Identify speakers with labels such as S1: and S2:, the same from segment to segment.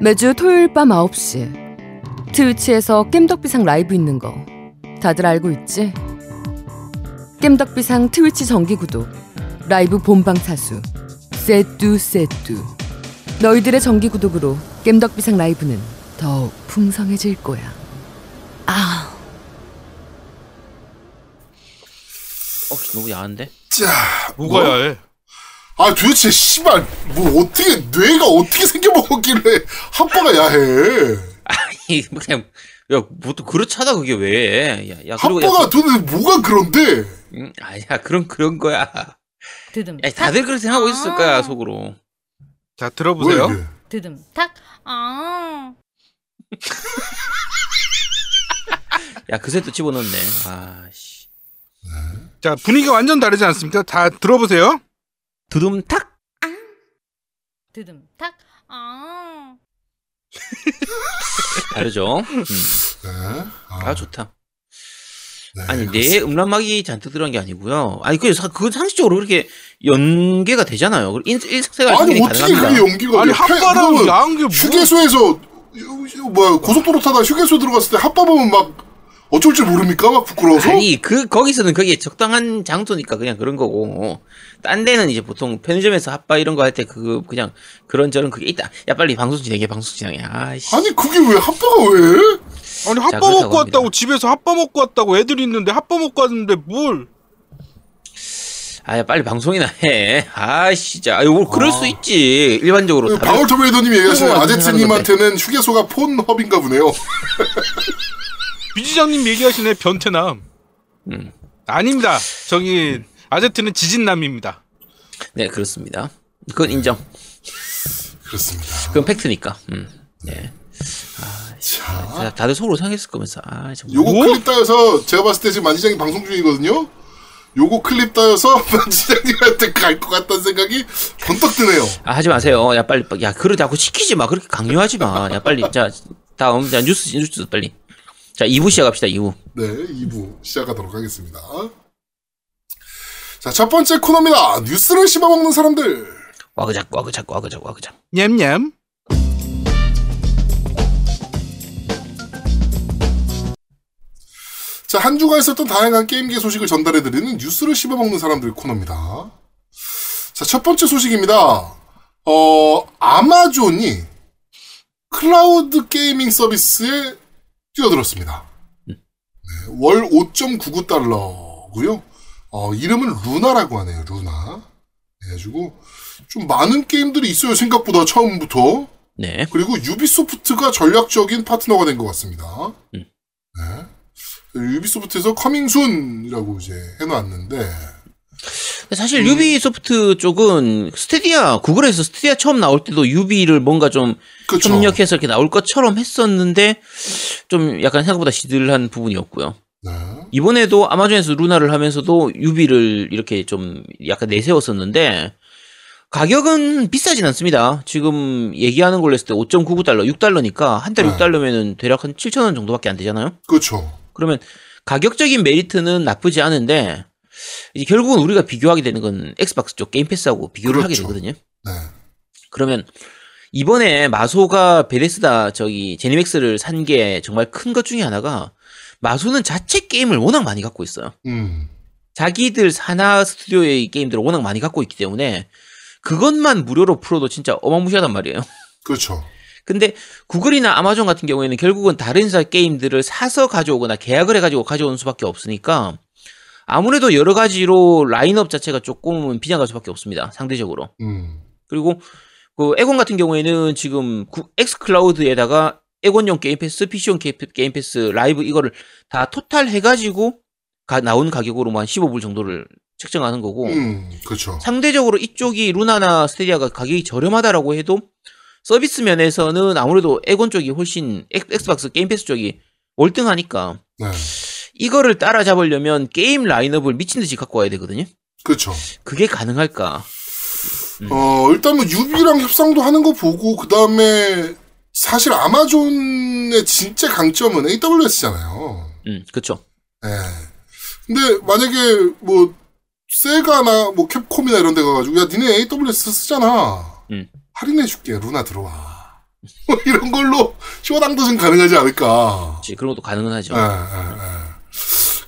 S1: 매주 토요일 밤 9시 트위치에서 겜덕비상 라이브 있는 거 다들 알고 있지? 겜덕비상 트위치 정기 구독 라이브 본방 사수 세뚜 세뚜 너희들의 정기 구독으로 겜덕비상 라이브는 더욱 풍성해질 거야 아
S2: 어, 너무 야한데?
S3: 자,
S4: 뭐가
S3: 뭐?
S4: 야해?
S3: 아 도대체 씨발 뭐 어떻게 뇌가 어떻게 생겨먹었길래 핫바가 야해?
S2: 아니, 뭐 그냥, 야, 뭐또 그렇잖아, 그게 왜. 야, 야, 그리고 야,
S3: 핫바가 도대체 뭐가 그런데?
S2: 음, 아니야, 그런, 그런 거야.
S5: 드듬
S2: 야, 다들 그렇게 생각하고 있을 거야, 속으로.
S4: 자 들어보세요.
S5: 드듬 탁 아.
S2: 야, 그새 또 집어넣네. 아, 씨.
S4: 자 분위기가 완전 다르지 않습니까? 다 들어보세요.
S2: 두둠탁?
S5: 드듬 탁 아.
S2: 다르죠? 음.
S3: 네.
S2: 아, 좋다.
S3: 네,
S2: 아니, 내 음란막이 잔뜩 들어간 게 아니고요. 아니, 그, 사- 그건 상식적으로 그렇게 연계가 되잖아요. 그리고 일, 일색생활
S3: 아니 어떻게. 그게 연기가
S4: 아니
S3: 돼?
S4: 핫바랑
S3: 그거는
S4: 야한 게 뭐?
S3: 휴게소에서 휴- 뭐야 고속도로 타다 휴게소 들어갔을 때 핫바 보면 막 어쩔 줄 모릅니까? 막 부끄러워서?
S2: 아니, 그, 거기서는 그게 적당한 장소니까 그냥 그런 거고. 딴 데는 이제 보통 편의점에서 핫바 이런 거 할 때 그, 그냥 그런저런 그게 있다. 야, 빨리 방송 진행해, 방송 진행해. 아이씨.
S3: 아니 그게 왜 핫바가 왜?
S4: 아니
S2: 자,
S4: 핫바 먹고
S2: 합니다.
S4: 왔다고 집에서 핫바 먹고 왔다고 애들이 있는데 핫바 먹고 왔는데 뭘?
S2: 아, 야, 빨리 방송이나 해. 아이씨, 진짜. 아유, 뭐, 그럴 수 있지. 일반적으로. 다들-
S3: 방울토메이더님 얘기하시는 아제트님한테는 휴게소가 폰허브인가 보네요.
S4: 비지장님 얘기하시네 변태남.
S2: 음.
S4: 아닙니다. 저기 아제트는 지진남입니다.
S2: 네, 그렇습니다. 그건 인정.
S3: 그렇습니다.
S2: 그건 팩트니까. 음. 네.
S3: 자,
S2: 자, 다들 속으로 상했을 거면서. 아, 정말.
S3: 요거
S4: 뭐?
S3: 클립 따여서 제가 봤을 때 지금 만지장님 방송 중이거든요. 요거 클립 따여서 만지장님한테 갈 것 같다는 생각이 번뜩 드네요.
S2: 아, 하지 마세요. 야, 빨리. 야, 그러자고 시키지 마. 그렇게 강요하지 마. 야, 빨리. 자, 다음. 자, 뉴스, 뉴스 빨리. 자, 2부 시작합시다, 2부.
S3: 네, 2부 시작하도록 하겠습니다. 자, 첫 번째 코너입니다. 뉴스를 씹어먹는 사람들.
S2: 와그작, 와그작, 와그작, 와그작.
S4: 냠냠.
S3: 자, 한 주가 있었던 다양한 게임계 소식을 전달해드리는 뉴스를 씹어먹는 사람들 코너입니다. 자, 첫 번째 소식입니다. 어, 아마존이 클라우드 gaming 서비스에 뛰어들었습니다. 네, 월 5.99달러고요. 어, 이름은 루나라고 하네요. 루나. 그래가지고 좀 많은 게임들이 있어요. 생각보다 처음부터.
S2: 네.
S3: 그리고 유비소프트가 전략적인 파트너가 된 것 같습니다.
S2: 음.
S3: 네. 유비소프트에서 coming soon이라고 이제 해놨는데,
S2: 사실
S3: 음.
S2: 유비소프트 쪽은 스타디아, 구글에서 스타디아 처음 나올 때도 유비를 뭔가 좀
S3: 그쵸.
S2: 협력해서 이렇게 나올 것처럼 했었는데 좀 약간 생각보다 시들한 부분이었고요.
S3: 네.
S2: 이번에도 아마존에서 루나를 하면서도 유비를 이렇게 좀 약간 내세웠었는데 가격은 비싸진 않습니다. 지금 얘기하는 걸로 했을 때 5.99달러, 6달러니까 한 달에
S3: 네.
S2: 6달러면은 대략 한 7,000원 정도밖에 안 되잖아요.
S3: 그쵸.
S2: 그러면 가격적인 메리트는 나쁘지 않은데 이제 결국은 우리가 비교하게 되는 건 엑스박스 쪽 게임 패스하고 비교를 하게
S3: 그렇죠.
S2: 되거든요.
S3: 네.
S2: 그러면 이번에 마소가 베데스다 저기 제니맥스를 산 게 정말 큰 것 중에 하나가 마소는 자체 게임을 워낙 많이 갖고 있어요.
S3: 음.
S2: 자기들 산하 스튜디오의 게임들을 워낙 많이 갖고 있기 때문에 그것만 무료로 풀어도 진짜 어마무시하단 말이에요.
S3: 그렇죠.
S2: 근데 구글이나 아마존 같은 경우에는 결국은 다른 회사 게임들을 사서 가져오거나 계약을 해가지고 가져오는 수밖에 없으니까 아무래도 여러 가지로 라인업 자체가 조금은 빈약할 수밖에 없습니다. 상대적으로.
S3: 음.
S2: 그리고 그 엑원 같은 경우에는 지금 구- 엑스클라우드에다가 엑원용 게임 패스, PC용 게- 게임 패스, 라이브 이거를 다 토탈 해가지고 가- 나온 가격으로만 15불 정도를 책정하는 거고
S3: 음. 그렇죠.
S2: 상대적으로 이쪽이 루나나 스타디아가 가격이 저렴하다라고 해도 서비스 면에서는 아무래도 엑원 쪽이 훨씬 엑- 엑스박스 게임 패스 쪽이 월등하니까
S3: 네.
S2: 이거를 따라잡으려면 게임 라인업을 미친 듯이 갖고 와야 되거든요.
S3: 그렇죠.
S2: 그게 가능할까?
S3: 어, 일단 뭐 유비랑 협상도 하는 거 보고, 그 다음에 사실 아마존의 진짜 강점은 AWS잖아요.
S2: 음, 그쵸.
S3: 예. 근데 만약에 뭐 세가나 뭐 캡콤이나 이런 데 가가지고 야 니네 AWS 쓰잖아.
S2: 음.
S3: 할인해줄게 루나 들어와. 뭐 이런 걸로 쇼당도 좀 가능하지 않을까.
S2: 그치, 그런 것도 가능은 하죠.
S3: 예, 예, 예.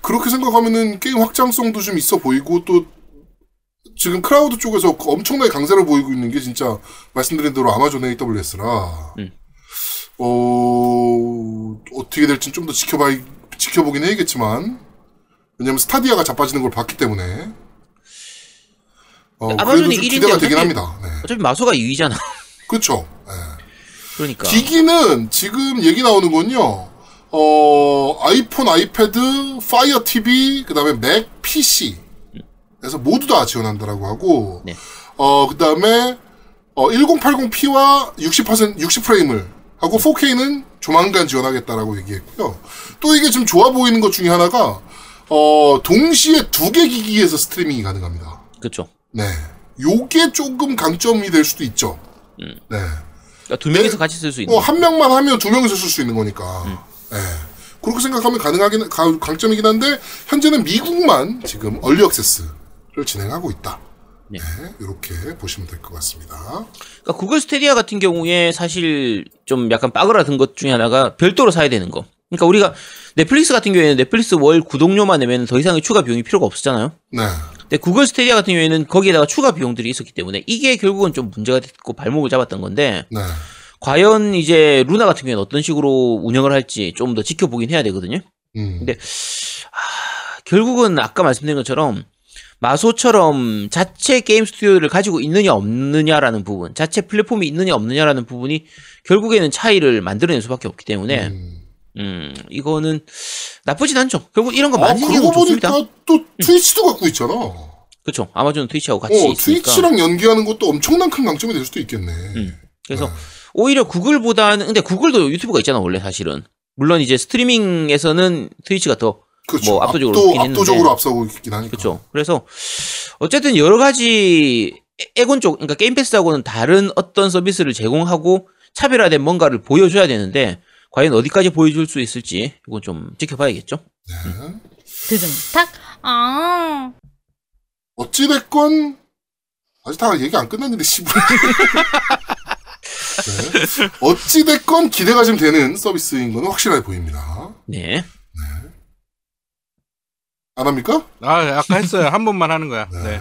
S3: 그렇게 생각하면은 게임 확장성도 좀 있어 보이고 또 지금 클라우드 쪽에서 엄청나게 강세를 보이고 있는 게 진짜 말씀드린 대로 아마존 AWS라
S2: 음.
S3: 어 어떻게 될지 좀 더 지켜봐 지켜보긴 해야겠지만 왜냐면 스타디아가 자빠지는 걸 봤기 때문에 어,
S2: 아마존이
S3: 그래도 좀
S2: 1인데
S3: 기대가 되긴
S2: 어차피-
S3: 합니다. 네.
S2: 어차피 마소가 2위잖아.
S3: 그렇죠. 예.
S2: 그러니까.
S3: 기기는 지금 얘기 나오는 건요. 어, 아이폰, 아이패드, 파이어 TV, 그 다음에 맥, PC. 에서 모두 다 지원한다라고 하고,
S2: 네.
S3: 어, 그 다음에, 어, 1080p와 60%, 60프레임을 하고 4K는 조만간 지원하겠다라고 얘기했고요. 또 이게 좀 좋아 보이는 것 중에 하나가, 어, 동시에 두 개 기기에서 스트리밍이 가능합니다.
S2: 그쵸.
S3: 네. 요게 조금 강점이 될 수도 있죠.
S2: 음.
S3: 네.
S2: 그러니까 두 명이서 같이 쓸 수 있는.
S3: 어, 한 명만 하면 두 명이서 쓸 수 있는 거니까. 예. 그렇게 생각하면 가능하긴, 가- 강점이긴 한데, 현재는 미국만 지금 얼리 액세스를 진행하고 있다.
S2: 네.
S3: 네. 이렇게 보시면 될 것 같습니다.
S2: 그러니까 구글 스테디아 같은 경우에 사실 좀 약간 빠그라든 것 중에 하나가 별도로 사야 되는 거. 그러니까 우리가 넷플릭스 같은 경우에는 넷플릭스 월 구독료만 내면 더 이상의 추가 비용이 필요가 없었잖아요.
S3: 네.
S2: 근데 구글 스테디아 같은 경우에는 거기에다가 추가 비용들이 있었기 때문에 이게 결국은 좀 문제가 됐고 발목을 잡았던 건데
S3: 네.
S2: 과연 이제 루나 같은 경우에는 어떤 식으로 운영을 할지 좀 더 지켜보긴 해야 되거든요.
S3: 음.
S2: 근데 결국은 아까 말씀드린 것처럼 마소처럼 자체 게임 스튜디오를 가지고 있느냐 없느냐라는 부분, 자체 플랫폼이 있느냐 없느냐라는 부분이 결국에는 차이를 만들어낼 수밖에 없기 때문에 음,
S3: 음.
S2: 이거는 나쁘진 않죠. 결국 이런 거
S3: 아,
S2: 많이 생기는
S3: 그러고
S2: 건 좋습니다.
S3: 보니까 또 트위치도 갖고 있잖아.
S2: 그렇죠. 아마존 트위치하고 같이
S3: 어,
S2: 있으니까.
S3: 트위치랑 연계하는 것도 엄청난 큰 강점이 될 수도 있겠네.
S2: 음. 그래서
S3: 네.
S2: 오히려 구글보다는 근데 구글도 유튜브가 있잖아 원래 사실은. 물론 이제 스트리밍에서는 트위치가 더
S3: 그렇죠.
S2: 뭐 압도적으로
S3: 압도. 압도적으로 앞서고 있긴 하니까.
S2: 그렇죠. 그래서 어쨌든 여러 가지 에- 에곤 쪽, 그러니까 게임 패스하고는 다른 어떤 서비스를 제공하고 차별화된 뭔가를 보여줘야 되는데 과연 어디까지 보여줄 수 있을지 이건 좀 지켜봐야겠죠.
S3: 네.
S5: 드듬탁 아
S3: 어찌됐건, 아직 다 얘기 안 끝났는데, 씨발. 네. 어찌됐건 기대가 좀 되는 서비스인 건 확실하게 보입니다.
S2: 네.
S3: 안 합니까?
S4: 아, 아까 했어요. 한 번만 하는 거야. 네.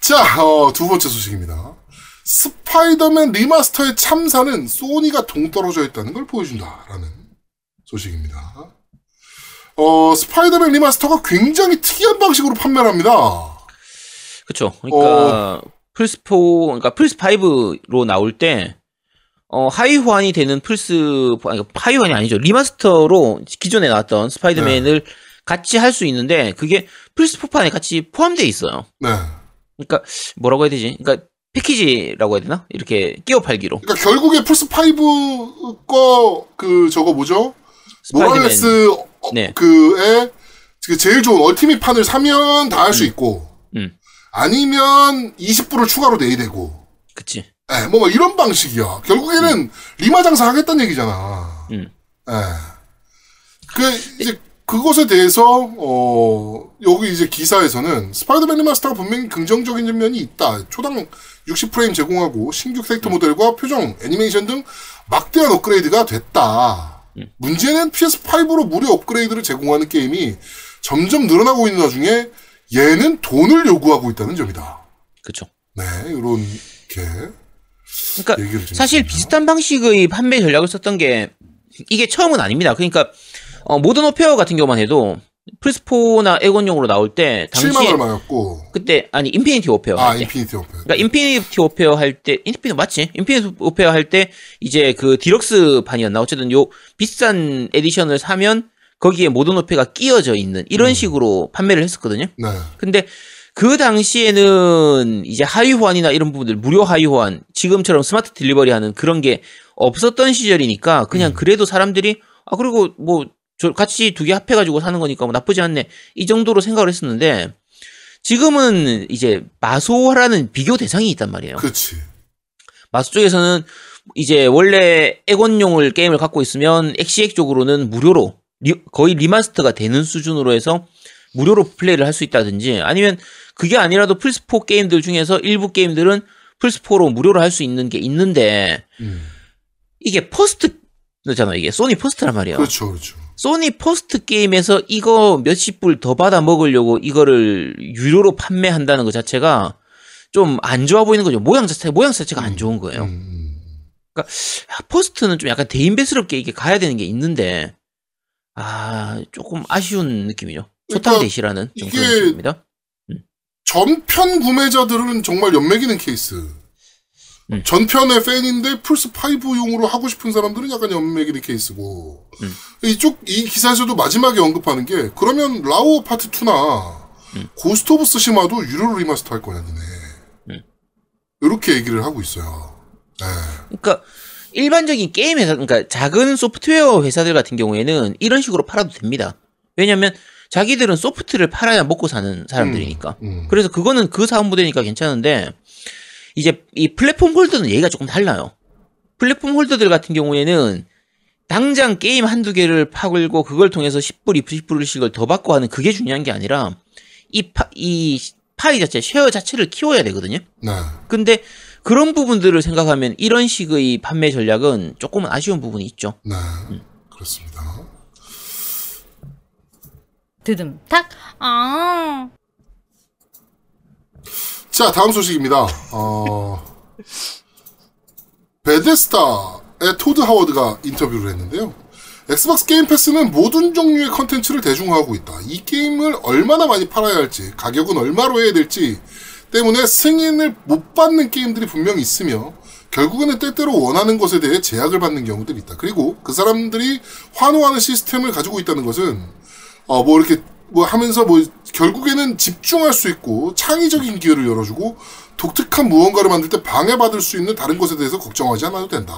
S3: 자, 어, 두 번째 소식입니다. 스파이더맨 리마스터의 참사는 소니가 동떨어져 있다는 걸 보여준다라는 소식입니다. 어, 스파이더맨 리마스터가 굉장히 특이한 방식으로 판매를 합니다.
S2: 그렇죠. 그러니까 플스 4, 그러니까 플스 5로 나올 때 어, 하위 호환이 되는 플스 아니 하위 호환이 아니죠. remaster로 기존에 나왔던 스파이더맨을 같이 할 수 있는데 그게 플스 4판에 같이 포함되어 있어요.
S3: 네.
S2: 그러니까 뭐라고 해야 되지? 그러니까 패키지라고 해야 되나? 이렇게 끼워 팔기로.
S3: 그러니까 결국에 플스 5거그 저거 뭐죠?
S2: 스파이더맨.
S3: 모랄레스 어,
S2: 네.
S3: 그의 그 제일 좋은 ultimate 판을 사면 다 할수 있고
S2: 음.
S3: 아니면 20불을 추가로 내야 되고
S2: 그치.
S3: 예, 뭐, 뭐 이런 방식이야. 결국에는 리마 장사 하겠다는 얘기잖아.
S2: 음.
S3: 예. 그 이제 그것에 대해서 어 여기 이제 기사에서는 Spider-Man Remaster가 분명히 긍정적인 면이 있다. 초당 60프레임 제공하고 신규 캐릭터 모델과 표정, 애니메이션 등 막대한 업그레이드가 됐다.
S2: 음.
S3: 문제는 PS5로 무료 업그레이드를 제공하는 게임이 점점 늘어나고 있는 와중에 얘는 돈을 요구하고 있다는 점이다.
S2: 그쵸.
S3: 네, 이렇게
S2: 그러니까 사실. 비슷한 방식의 판매 전략을 썼던 게 이게 처음은 아닙니다. 그러니까 어, Modern Warfare 같은 경우만 해도 플스4나 엑원용으로 나올 때
S3: 7만
S2: 당시에 그때 아니 Infinity Warfare
S3: 아
S2: 때.
S3: Infinity Warfa
S2: 그러니까 Infinity Warfare 할 때 Infinity 맞지? Infinity Warfare 할 때 이제 그 디럭스 판이었나 어쨌든 요 비싼 edition을 사면 거기에 Modern Warfa가 끼어져 있는 이런 식으로 판매를 했었거든요.
S3: 네.
S2: 근데 그 당시에는 이제 하위 호환이나 이런 부분들 무료 하위 호환 지금처럼 Smart Delivery 하는 그런 게 없었던 시절이니까 그냥 그래도 사람들이 아 그리고 뭐저 같이 두 개 합해 가지고 사는 거니까 뭐 나쁘지 않네 이 정도로 생각을 했었는데 지금은 이제 마소라는 비교 대상이 있단 말이에요.
S3: 그렇지.
S2: 마소 쪽에서는 이제 원래 엑원용을 게임을 갖고 있으면 엑시엑 쪽으로는 무료로 리- 거의 remaster가 되는 수준으로 해서 무료로 플레이를 할 수 있다든지 아니면 그게 아니라도 플스4 게임들 중에서 일부 게임들은 플스4로 무료로 할 수 있는 게 있는데
S3: 음.
S2: 이게 first잖아 이게 소니 first란 말이야.
S3: 그렇죠, 그렇죠.
S2: 소니 first 게임에서 이거 몇십 불 더 받아 먹으려고 이거를 유료로 판매한다는 것 자체가 좀 안 좋아 보이는 거죠. 모양 자체 모양 자체가 안 좋은 거예요.
S3: 음,
S2: 아, first는 좀 약간 대인배스럽게 이게 가야 되는 게 있는데 아 조금 아쉬운 느낌이죠.
S3: 그러니까
S2: 소탐대실이라는
S3: 이게-
S2: 정도입니다.
S3: 전편 구매자들은 정말 엿멕이는 케이스.
S2: 음.
S3: 전편의 팬인데 플스 5용으로 하고 싶은 사람들은 약간 엿멕이는 케이스고.
S2: 음.
S3: 이쪽 이 기사에서도 마지막에 언급하는 게 그러면 라오 파트 2나
S2: 음.
S3: Ghost of Tsushima도 유료로 remaster 할 거냐 니네.
S2: 음.
S3: 이렇게 얘기를 하고 있어요. 네.
S2: 그러니까 일반적인 게임 회사, 그러니까 작은 소프트웨어 회사들 같은 경우에는 이런 식으로 팔아도 됩니다. 왜냐하면 자기들은 소프트를 팔아야 먹고 사는 사람들이니까.
S3: 음.
S2: 그래서 그거는 그 사업 모델이니까 괜찮은데 이제 이 플랫폼 holder는 얘기가 조금 달라요. 플랫폼 holder들 같은 경우에는 당장 게임 한두 개를 팔고 그걸 통해서 10불, 20불씩을 더 받고 하는 그게 중요한 게 아니라 이, 파, 이 파이 자체, share 자체를 키워야 되거든요.
S3: 네.
S2: 근데 그런 부분들을 생각하면 이런 식의 판매 전략은 조금은 아쉬운 부분이 있죠.
S3: 네. 그렇습니다.
S5: 드듬 탁. 아.
S3: 자, 다음 소식입니다. 어, Bethesda의 토드 하워드가 인터뷰를 했는데요. Xbox Game Pass는 모든 종류의 컨텐츠를 대중화하고 있다. 이 게임을 얼마나 많이 팔아야 할지, 가격은 얼마로 해야 될지 때문에 승인을 못 받는 게임들이 분명히 있으며 결국에는 때때로 원하는 것에 대해 제약을 받는 경우들이 있다. 그리고 그 사람들이 환호하는 시스템을 가지고 있다는 것은 어, 뭐 이렇게 뭐 하면서 뭐 결국에는 집중할 수 있고 창의적인 기회를 열어주고 독특한 무언가를 만들 때 방해받을 수 있는 다른 것에 대해서 걱정하지 않아도 된다.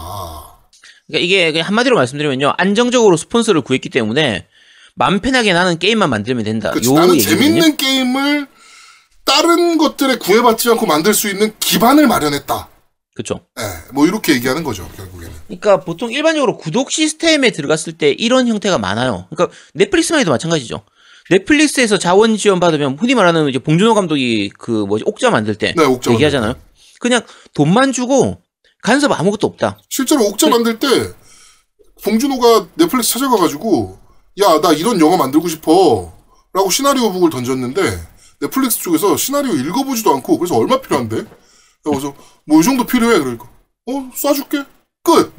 S2: 그러니까 이게 그냥 한마디로 말씀드리면요. 안정적으로 스폰서를 구했기 때문에 맘 편하게 나는 게임만 만들면 된다.
S3: 그치,
S2: 요
S3: 나는
S2: 얘기거든요.
S3: 재밌는 게임을 다른 것들에 구애받지 않고 만들 수 있는 기반을 마련했다.
S2: 그렇죠.
S3: 예, 뭐 이렇게 얘기하는 거죠, 결국에는.
S2: 그러니까 보통 일반적으로 구독 시스템에 들어갔을 때 이런 형태가 많아요. 그러니까 넷플릭스만 해도 마찬가지죠. 넷플릭스에서 자원 지원 받으면 흔히 말하는 이제 봉준호 감독이 그 뭐지 옥자 만들 때
S3: 네, 옥자
S2: 얘기하잖아요. 그냥 돈만 주고 간섭 아무것도 없다.
S3: 실제로 옥자
S2: 네.
S3: 만들 때 봉준호가 넷플릭스 찾아가가지고 야 나 이런 영화 만들고 싶어 라고 시나리오 북을 던졌는데 넷플릭스 쪽에서 시나리오 읽어보지도 않고 그래서 얼마 필요한데? 그래서 뭐 이 정도 필요해 그러니까 어 쏴줄게 끝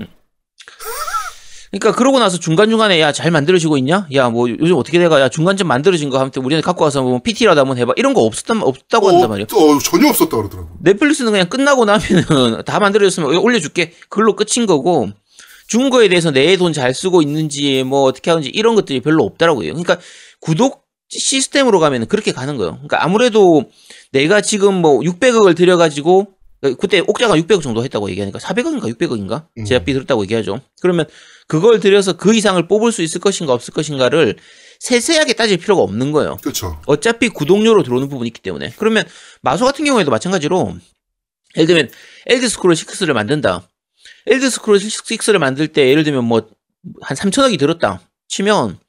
S2: 그러니까 그러고 나서 중간 중간에 야 잘 만들어지고 있냐? 야 뭐 요즘 어떻게 돼가? 야 중간쯤 만들어진 거 하면 우리는 갖고 와서 뭐 PT라도 한번 해봐. 이런 거 없었단 없다고 한단 말이에요.
S3: 어, 전혀 없었다 그러더라고
S2: 넷플릭스는 그냥 끝나고 나면은 다 만들어졌으면 올려줄게. 그걸로 끝인 거고 준 거에 대해서 내 돈 잘 쓰고 있는지 뭐 어떻게 하는지 이런 것들이 별로 없더라고요. 그러니까 구독 시스템으로 가면은 그렇게 가는 거예요. 그러니까 아무래도 내가 지금 뭐 600억을 들여가지고 그때 옥자가 600억 정도 했다고 얘기하니까 400억인가 600억인가
S3: 음.
S2: 제작비 들었다고 얘기하죠. 그러면 그걸 들여서 그 이상을 뽑을 수 있을 것인가 없을 것인가를 세세하게 따질 필요가 없는 거예요.
S3: 그렇죠
S2: 어차피 구독료로 들어오는 부분이 있기 때문에. 그러면 마소 같은 경우에도 마찬가지로 예를 들면 Elder Scrolls 6를 만든다. Elder Scrolls 6를 만들 때 예를 들면 뭐 한 3천억이 들었다. 치면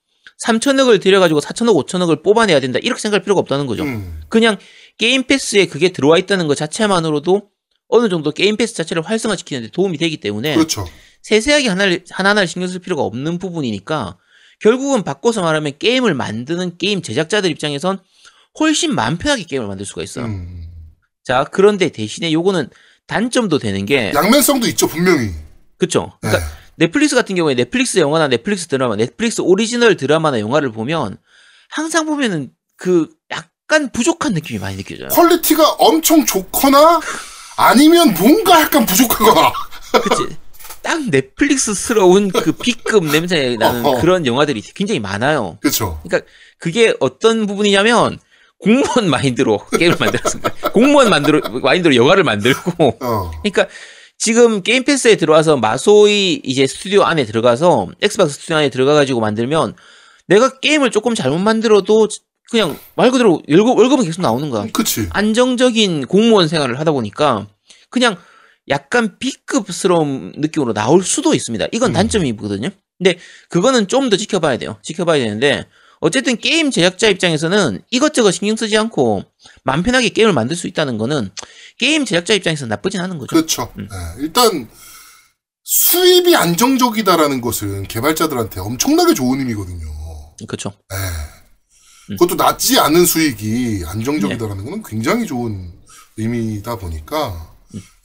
S2: 3천억을 들여가지고 4천억, 5천억을 뽑아내야 된다. 이렇게 생각할 필요가 없다는 거죠.
S3: 음,
S2: 그냥 Game Pass에 그게 들어와 있다는 것 자체만으로도 어느 정도 Game Pass 자체를 활성화시키는데 도움이 되기 때문에
S3: 그렇죠
S2: 세세하게 하나를, 하나하나를 신경 쓸 필요가 없는 부분이니까 결국은 바꿔서 말하면 게임을 만드는 게임 제작자들 입장에선 훨씬 마음 편하게 게임을 만들 수가 있어요.
S3: 음.
S2: 자, 그런데 대신에 요거는 단점도 되는 게,
S3: 양면성도 있죠 분명히
S2: 그쵸.
S3: 네.
S2: 그러니까 넷플릭스 같은 경우에 넷플릭스 영화나 넷플릭스 드라마, 넷플릭스 오리지널 드라마나 영화를 보면 항상 보면은 그 약간 부족한 느낌이 많이 느껴져요.
S3: 퀄리티가 엄청 좋거나 아니면 뭔가 약간 부족하거나
S2: 그치? 딱 Netflix스러운 그 B급 냄새 나는
S3: 어허.
S2: 그런 영화들이 굉장히 많아요.
S3: 그렇죠
S2: 그러니까 그게 어떤 부분이냐면 공무원 마인드로 게임을 만들었습니다. 공무원 만들어 마인드로 영화를 만들고
S3: 어.
S2: 그러니까 지금 Game Pass에 들어와서 마소이 이제 스튜디오 안에 들어가서 Xbox 스튜디오 안에 들어가 가지고 만들면 내가 게임을 조금 잘못 만들어도 그냥 말 그대로 월급, 월급은 계속 나오는 거야.
S3: 그치
S2: 안정적인 공무원 생활을 하다 보니까 그냥 약간 B급스러운 느낌으로 나올 수도 있습니다. 이건
S3: 음.
S2: 단점이거든요. 근데 그거는 좀 더 지켜봐야 돼요. 지켜봐야 되는데 어쨌든 게임 제작자 입장에서는 이것저것 신경 쓰지 않고 맘 편하게 게임을 만들 수 있다는 거는 게임 제작자 입장에서는 나쁘진 않은 거죠.
S3: 그렇죠.
S2: 음.
S3: 네, 일단 수입이 안정적이다라는 것은 개발자들한테 엄청나게 좋은 의미거든요.
S2: 그렇죠.
S3: 그것도 낮지 않은 수익이 안정적이다라는 것은 굉장히 좋은 의미다 보니까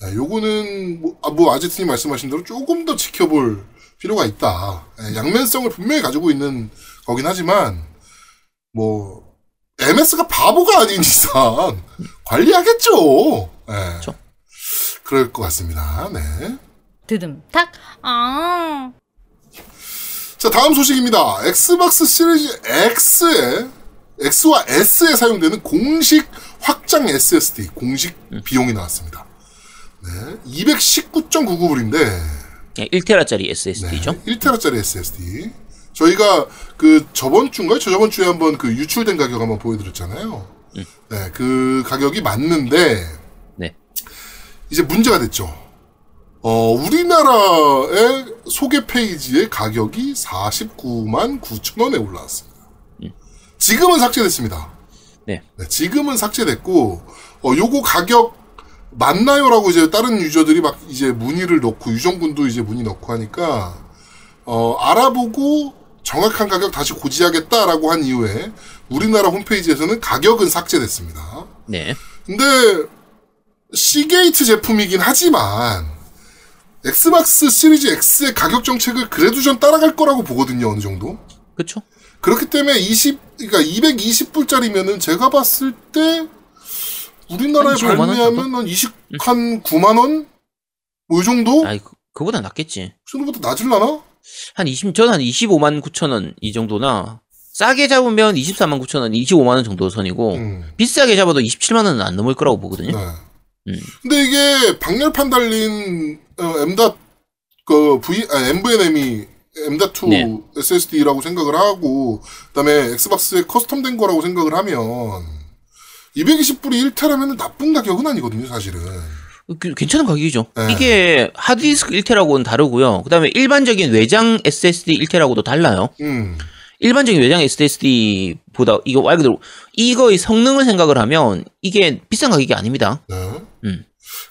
S3: 예, 요거는 뭐, 아, 뭐 아제트님 말씀하신 대로 조금 더 지켜볼 필요가 있다. 예, 양면성을 분명히 가지고 있는 거긴 하지만 뭐 MS가 바보가 아닌 이상 관리하겠죠. 예.
S2: 그쵸.
S3: 그럴 것 같습니다. 네.
S5: 드듬 탁. 아.
S3: 자, 다음 소식입니다. 엑스박스 시리즈 X에, X와 S에 사용되는 공식 확장 SSD, 공식 비용이 나왔습니다. 네. 219.99불인데,
S2: 1테라짜리 SSD죠.
S3: 네, 1테라짜리 SSD. 저희가 그 저번 주인가요? 저 저번 주에 한번 그 유출된 가격 한번 보여드렸잖아요. 네, 그 가격이 맞는데,
S2: 네.
S3: 이제 문제가 됐죠. 어, 우리나라의 소개 페이지의 가격이 49만 9천 원에 올라왔습니다. 지금은 삭제됐습니다.
S2: 네.
S3: 지금은 삭제됐고, 어, 요거 가격 맞나요라고 이제 다른 유저들이 막 이제 문의를 넣고, 유정군도 이제 문의 넣고 하니까, 어, 알아보고 정확한 가격 다시 고지하겠다라고 한 이후에 우리나라 홈페이지에서는 가격은 삭제됐습니다.
S2: 네.
S3: 근데 Seagate 제품이긴 하지만 Xbox Series X의 가격 정책을 그래도 좀 따라갈 거라고 보거든요 어느 정도.
S2: 그렇죠.
S3: 그렇기 때문에 20 그러니까 220불짜리면은 제가 봤을 때 우리나라에
S2: 한 25만 원
S3: 발매하면 한 20, 한 9만 원? 뭐이 정도?
S2: 아이 그, 그보다 낫겠지.
S3: 그 정도보다 낮을라나?
S2: 한 20, 저는 한 25만 9천 원 이 정도나 싸게 잡으면 24만 9천 원, 25만 원 정도 선이고
S3: 음.
S2: 비싸게 잡아도 27만 원은 안 넘을 거라고 보거든요.
S3: 네.
S2: 음.
S3: 근데 이게 방열판 달린 어, M.2 그 V 아, MVNM이 M.2
S2: 네.
S3: SSD라고 생각을 하고 그다음에 엑스박스에 커스텀된 거라고 생각을 하면 220불이 1테라면 나쁜 가격은 아니거든요, 사실은.
S2: 그- 괜찮은 가격이죠.
S3: 네.
S2: 이게 하드디스크 1테라고는 다르고요. 그다음에 일반적인 외장 SSD 1테라고도 달라요.
S3: 음.
S2: 일반적인 외장 SSD보다 이거 말 그대로 이거의 성능을 생각을 하면 이게 비싼 가격이 아닙니다.
S3: 네.
S2: 음.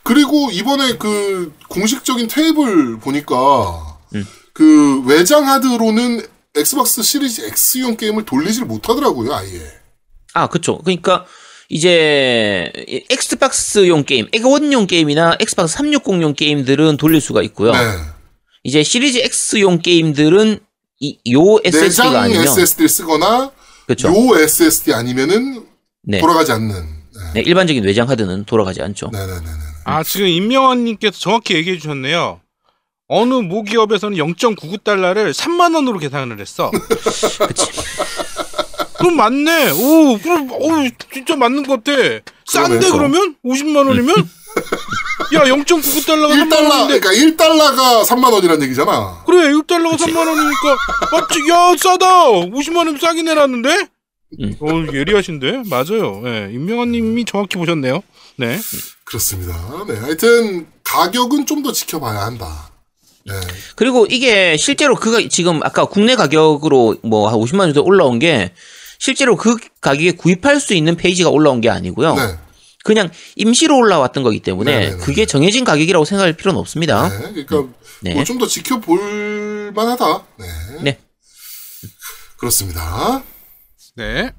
S3: 그리고 이번에 그 공식적인 테이블 보니까
S2: 음.
S3: 그 외장 하드로는 Xbox Series X용 게임을 돌리질 못하더라고요, 아예.
S2: 아, 그쵸. 그러니까 이제 이 Xbox용 게임, 엑원용 게임이나 Xbox 360용 게임들은 돌릴 수가 있고요.
S3: 네.
S2: 이제 Series X용 게임들은 이, 요 SSD가 아니면
S3: SSD를 쓰거나
S2: 그렇죠.
S3: 요 SSD 아니면은
S2: 네.
S3: 돌아가지 않는. 네.
S2: 네, 일반적인 외장 하드는 돌아가지 않죠.
S3: 네네네네.
S4: 아 지금 임명환님께서 정확히 얘기해 주셨네요. 어느 모 기업에서는 0.99달러를 3만 원으로 계산을 했어.
S2: 그치.
S4: 그럼 맞네. 오, 그럼 오, 진짜 맞는 것 같아. 싼데
S3: 그러네.
S4: 그러면 50만 원이면? 야, 0.99달러가 3만
S3: 1달러,
S4: 원인데.
S3: 그러니까 1달러가 3만 원이라는 얘기잖아.
S4: 그래, 1달러가 3만 원이니까 맞지? 야, 싸다. 50만 원이면 싸게 내놨는데?
S2: 음.
S4: 어, 예리하신데? 맞아요. 예, 임명환 님이 정확히 보셨네요. 네.
S3: 그렇습니다. 네. 하여튼, 가격은 좀 더 지켜봐야 한다. 네.
S2: 그리고 이게 실제로 그가 지금 아까 국내 가격으로 뭐 한 50만 원 정도 올라온 게 실제로 그 가격에 구입할 수 있는 페이지가 올라온 게 아니고요.
S3: 네.
S2: 그냥 임시로 올라왔던 거기 때문에
S3: 네네네.
S2: 그게 정해진 가격이라고 생각할 필요는 없습니다.
S3: 네. 그러니까,
S2: 네.
S3: 뭐좀 더 지켜볼 만하다. 네.
S2: 네.
S3: 그렇습니다.
S4: 네.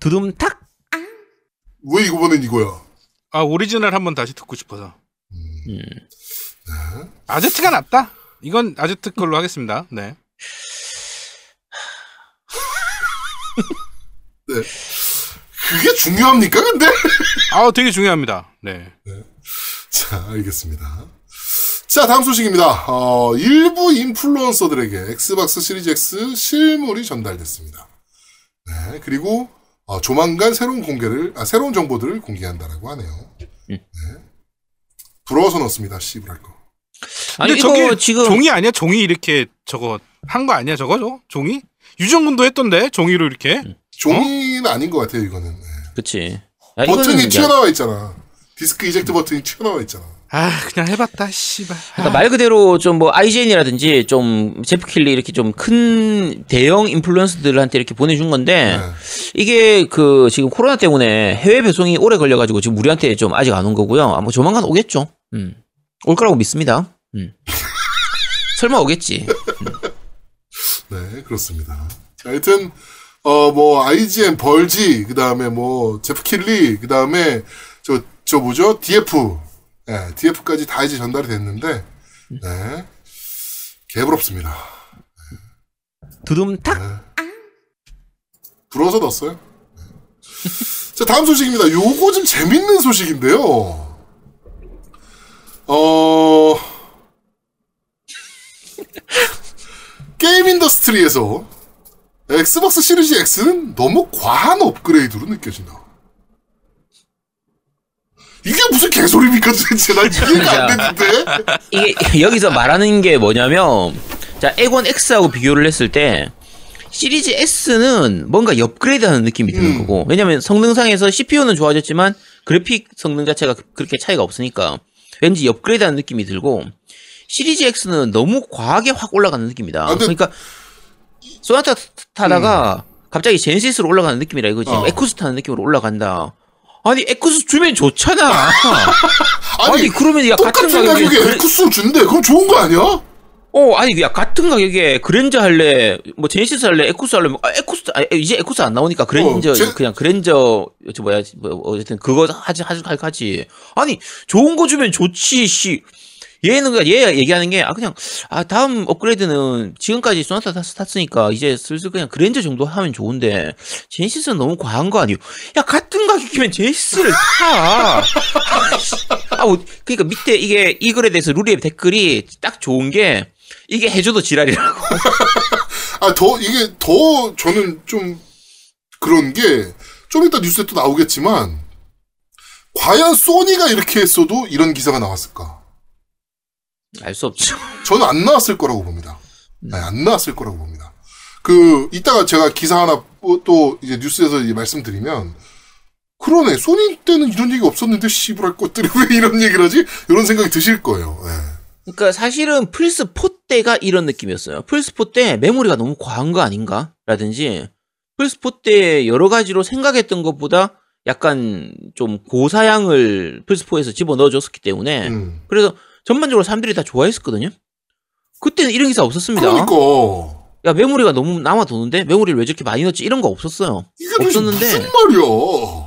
S2: 두둠탁.
S3: 왜 이거는 이거야?
S4: 아, 오리지널 한번 다시 듣고 싶어서.
S2: 음.
S4: 아제트가 낫다. 이건 아제트 걸로 하겠습니다. 네.
S3: 그게 중요합니까, 근데?
S4: 아, 되게 중요합니다. 네.
S3: 자, 알겠습니다. 자, 다음 소식입니다. 어, 일부 인플루언서들에게 엑스박스 시리즈 X 실물이 전달됐습니다. 네, 그리고 어, 조만간 새로운 공개를, 아, 새로운 정보들을 공개한다라고 하네요. 네. 부러워서 넣습니다, 씨부랄 거.
S2: 아니
S4: 저게
S2: 지금
S4: 종이 아니야? 종이 이렇게 저거 한 거 아니야? 저거 저 종이? 유정군도 했던데 종이로 이렇게.
S3: 종이는 아닌 것 같아요, 이거는. 네.
S2: 그치. 야, 이거는
S3: 버튼이 튀어나와 있잖아. 디스크 eject 버튼이 튀어나와 있잖아.
S4: 아 그냥 해봤다 씨발.
S2: 그러니까 말 그대로 좀뭐 IGN이라든지 좀 제프 킬리 이렇게 좀 큰 대형 인플루언서들한테 이렇게 보내준 건데
S3: 네.
S2: 이게 그 지금 코로나 때문에 해외 배송이 오래 걸려가지고 지금 우리한테 좀 아직 안 온 거고요. 아마 조만간 오겠죠. 음. 올 거라고 믿습니다. 음. 설마 오겠지.
S3: 네, 그렇습니다. 자, 하여튼, 어, 뭐, IGN 벌지, 그 다음에 뭐, 제프 킬리, 그 다음에, 저, 저 뭐죠? DF. 예, DF까지 다 이제 전달이 됐는데, 네. 개부럽습니다.
S2: 두둠탁.
S3: 부러워서 넣었어요. 네. 자, 다음 소식입니다. 요거 좀 재밌는 소식인데요. 어, 게임 industry에서 엑스박스 시리즈 X는 너무 과한 업그레이드로 느껴진다. 이게 무슨 개소리입니까 도대체? 난 이해가 안 되는데?
S2: 이게 여기서 말하는 게 뭐냐면 자 엑원 X하고 비교를 했을 때 시리즈 S는 뭔가 업그레이드하는 느낌이 드는
S3: 음.
S2: 거고 왜냐면 성능상에서 CPU는 좋아졌지만 그래픽 성능 자체가 그렇게 차이가 없으니까 왠지 업그레이드하는 느낌이 들고 시리즈 X는 너무 과하게 확 올라가는 느낌이다.
S3: 아,
S2: 그러니까 소나타 타다가 갑자기 제네시스로 올라가는 느낌이라 이거지.
S3: 어.
S2: 에쿠스 타는 느낌으로 올라간다. 아니 에쿠스 주면 좋잖아. 아니,
S3: 아니,
S2: 그러면 야 같은 가격에 그래-
S3: X를 준대. 그럼 좋은 거 아니야?
S2: 어, 아니, 야, 같은 가격에 그랜저 할래, 뭐, 제네시스 할래, 에쿠스 할래, 뭐, 아, 에쿠스, 아, 이제 에쿠스 안 나오니까 그랜저,
S3: 어, 제-
S2: 그냥 그랜저, 저 뭐야, 뭐, 어쨌든 그거 하지, 하지, 할 하지. 아니, 좋은 거 주면 좋지, 씨. 얘는 그냥, 얘 얘기하는 게, 아, 그냥, 아, 다음 업그레이드는 지금까지 소나타 탔- 탔으니까 이제 슬슬 그냥 그랜저 정도 하면 좋은데, 제네시스는 너무 과한 거 아니에요? 야, 같은 가격이면 제네시스를 타! 아, 뭐, 그니까 밑에 이게, 이 글에 대해서 루리의 댓글이 딱 좋은 게, 이게 해줘도 지랄이라고.
S3: 아, 더, 이게 더 저는 좀 그런 게, 좀 이따 뉴스에 또 나오겠지만, 과연 소니가 이렇게 했어도 이런 기사가 나왔을까?
S2: 알 수 없죠.
S3: 저는 안 나왔을 거라고 봅니다. 네, 안 나왔을 거라고 봅니다. 그, 이따가 제가 기사 하나 또 이제 뉴스에서 이제 말씀드리면, 그러네. 소니 때는 이런 얘기 없었는데, 씨부랄 것들이 왜 이런 얘기를 하지? 이런 생각이 드실 거예요. 네.
S2: 그러니까 사실은 플스 4 때가 이런 느낌이었어요. 플스 4 때 메모리가 너무 과한 거 아닌가? 라든지, 플스 4 때 여러 가지로 생각했던 것보다 약간 좀 고사양을 플스 4에서 집어 넣어줬었기 때문에,
S3: 음.
S2: 그래서 전반적으로 사람들이 다 좋아했었거든요? 그때는 이런 기사 없었습니다.
S3: 그러니까.
S2: 야, 메모리가 너무 남아 도는데? 메모리를 왜 저렇게 많이 넣었지? 이런 거 없었어요.
S3: 이게
S2: 없었는데.
S3: 무슨 말이야.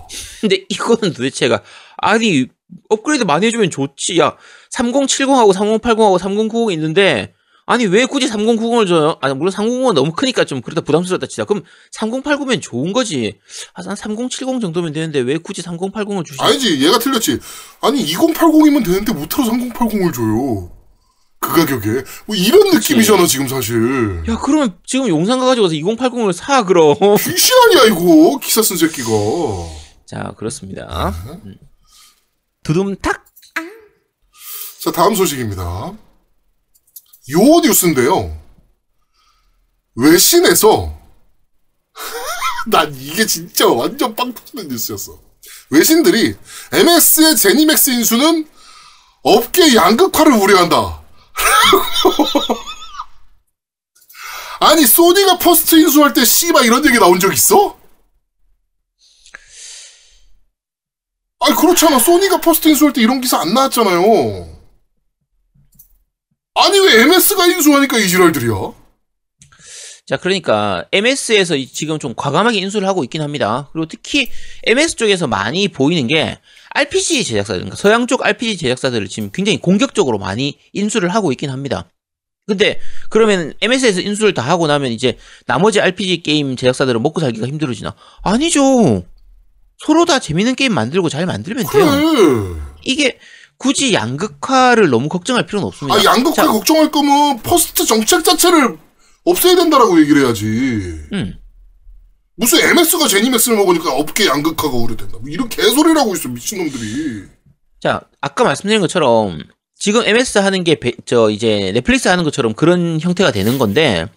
S2: 근데 이거는 도대체가 아니 업그레이드 많이 해주면 좋지 야 3070하고 3080하고 3090 있는데 아니 왜 굳이 3090을 줘요? 아니 물론 3090은 너무 크니까 좀 그러다 부담스럽다 치자 그럼 3080면 좋은 거지 아, 난3070 정도면 되는데 왜 굳이 3080을 주시
S3: 아니지, 얘가 틀렸지. 아니, 2080이면 되는데 못해서 3080을 줘요. 그 가격에. 뭐 이런 느낌이잖아, 지금 사실.
S2: 야 그러면 지금 용산 가가지고 와서 2080을 사 그럼
S3: 귀신 아니야, 이거. 기사 쓴 새끼가.
S2: 자 그렇습니다 음. 두둠탁
S3: 자, 다음 소식입니다. 요 뉴스인데요. 외신에서, 난 이게 진짜 완전 빵 터지는 뉴스였어. 외신들이 MS의 제니맥스 인수는 업계 양극화를 우려한다. 아니, 소니가 first 인수할 때 씨발 이런 얘기 나온 적 있어? 아니, 그렇잖아. 소니가 first 인수할 때 이런 기사 안 나왔잖아요. 아니, 왜 MS가 인수하니까 이 지랄들이야?
S2: 자, 그러니까 MS에서 지금 좀 과감하게 인수를 하고 있긴 합니다. 그리고 특히 MS 쪽에서 많이 보이는 게 RPG 제작사들, 그러니까 서양 쪽 RPG 제작사들을 지금 굉장히 공격적으로 많이 인수를 하고 있긴 합니다. 근데 그러면 MS에서 인수를 다 하고 나면 이제 나머지 RPG 게임 제작사들은 먹고 살기가 힘들어지나? 아니죠. 서로 다 재밌는 게임 만들고 잘 만들면 돼요.
S3: 그래.
S2: 이게 굳이 양극화를 너무 걱정할 필요는 없습니다.
S3: 아, 양극화
S2: 자,
S3: 걱정할 거면 first 정책 자체를 없애야 된다라고 얘기를 해야지.
S2: 음.
S3: 무슨 MS가 제니맥스를 먹으니까 업계 양극화가 우려된다. 뭐 이런 개소리라고 있어, 미친놈들이.
S2: 자, 아까 말씀드린 것처럼 지금 MS 하는 게 저 이제 넷플릭스 하는 것처럼 그런 형태가 되는 건데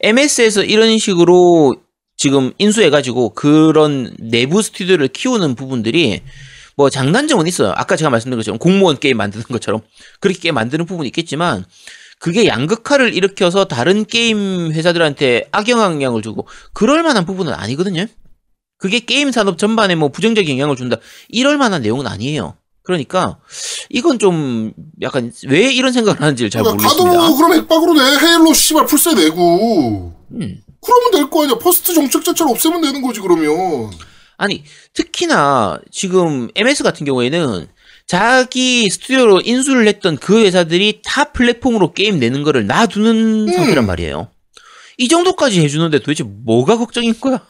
S2: MS에서 이런 식으로 지금 인수해가지고 그런 내부 스튜디오를 키우는 부분들이 뭐 장단점은 있어요. 아까 제가 말씀드린 것처럼 공무원 게임 만드는 것처럼 그렇게 게임 만드는 부분이 있겠지만 그게 양극화를 일으켜서 다른 게임 회사들한테 악영향을 주고 그럴 만한 부분은 아니거든요. 그게 게임 산업 전반에 뭐 부정적 영향을 준다 이럴 만한 내용은 아니에요. 그러니까 이건 좀 약간 왜 이런 생각을 하는지를 잘
S3: 그러니까
S2: 모르겠습니다.
S3: 갓오워 그럼 액박으로 내 헤일로 씨발 플스에 내고
S2: 음.
S3: 그러면 될 거 아니야. first 정책 자체를 없애면 되는 거지 그러면.
S2: 아니 특히나 지금 MS 같은 경우에는 자기 스튜디오로 인수를 했던 그 회사들이 타 플랫폼으로 게임 내는 거를 놔두는
S3: 음.
S2: 상태란 말이에요. 이 정도까지 해주는데 도대체 뭐가 걱정인 거야?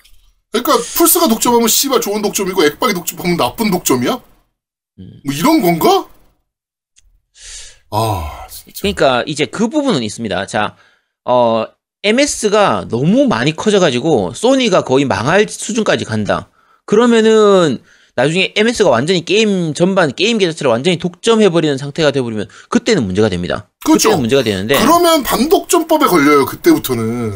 S3: 그러니까 플스가 독점하면 씨발 좋은 독점이고 액박이 독점하면 나쁜 독점이야?
S2: 음.
S3: 뭐 이런 건가? 아 진짜.
S2: 그러니까 이제 그 부분은 있습니다. 자, 어, MS가 너무 많이 커져가지고 소니가 거의 망할 수준까지 간다. 그러면은 나중에 MS가 완전히 게임 전반 게임계 자체를 완전히 독점해버리는 상태가 돼버리면 그때는 문제가 됩니다.
S3: 그렇죠.
S2: 그때는 문제가 되는데
S3: 그러면 반독점법에 걸려요 그때부터는.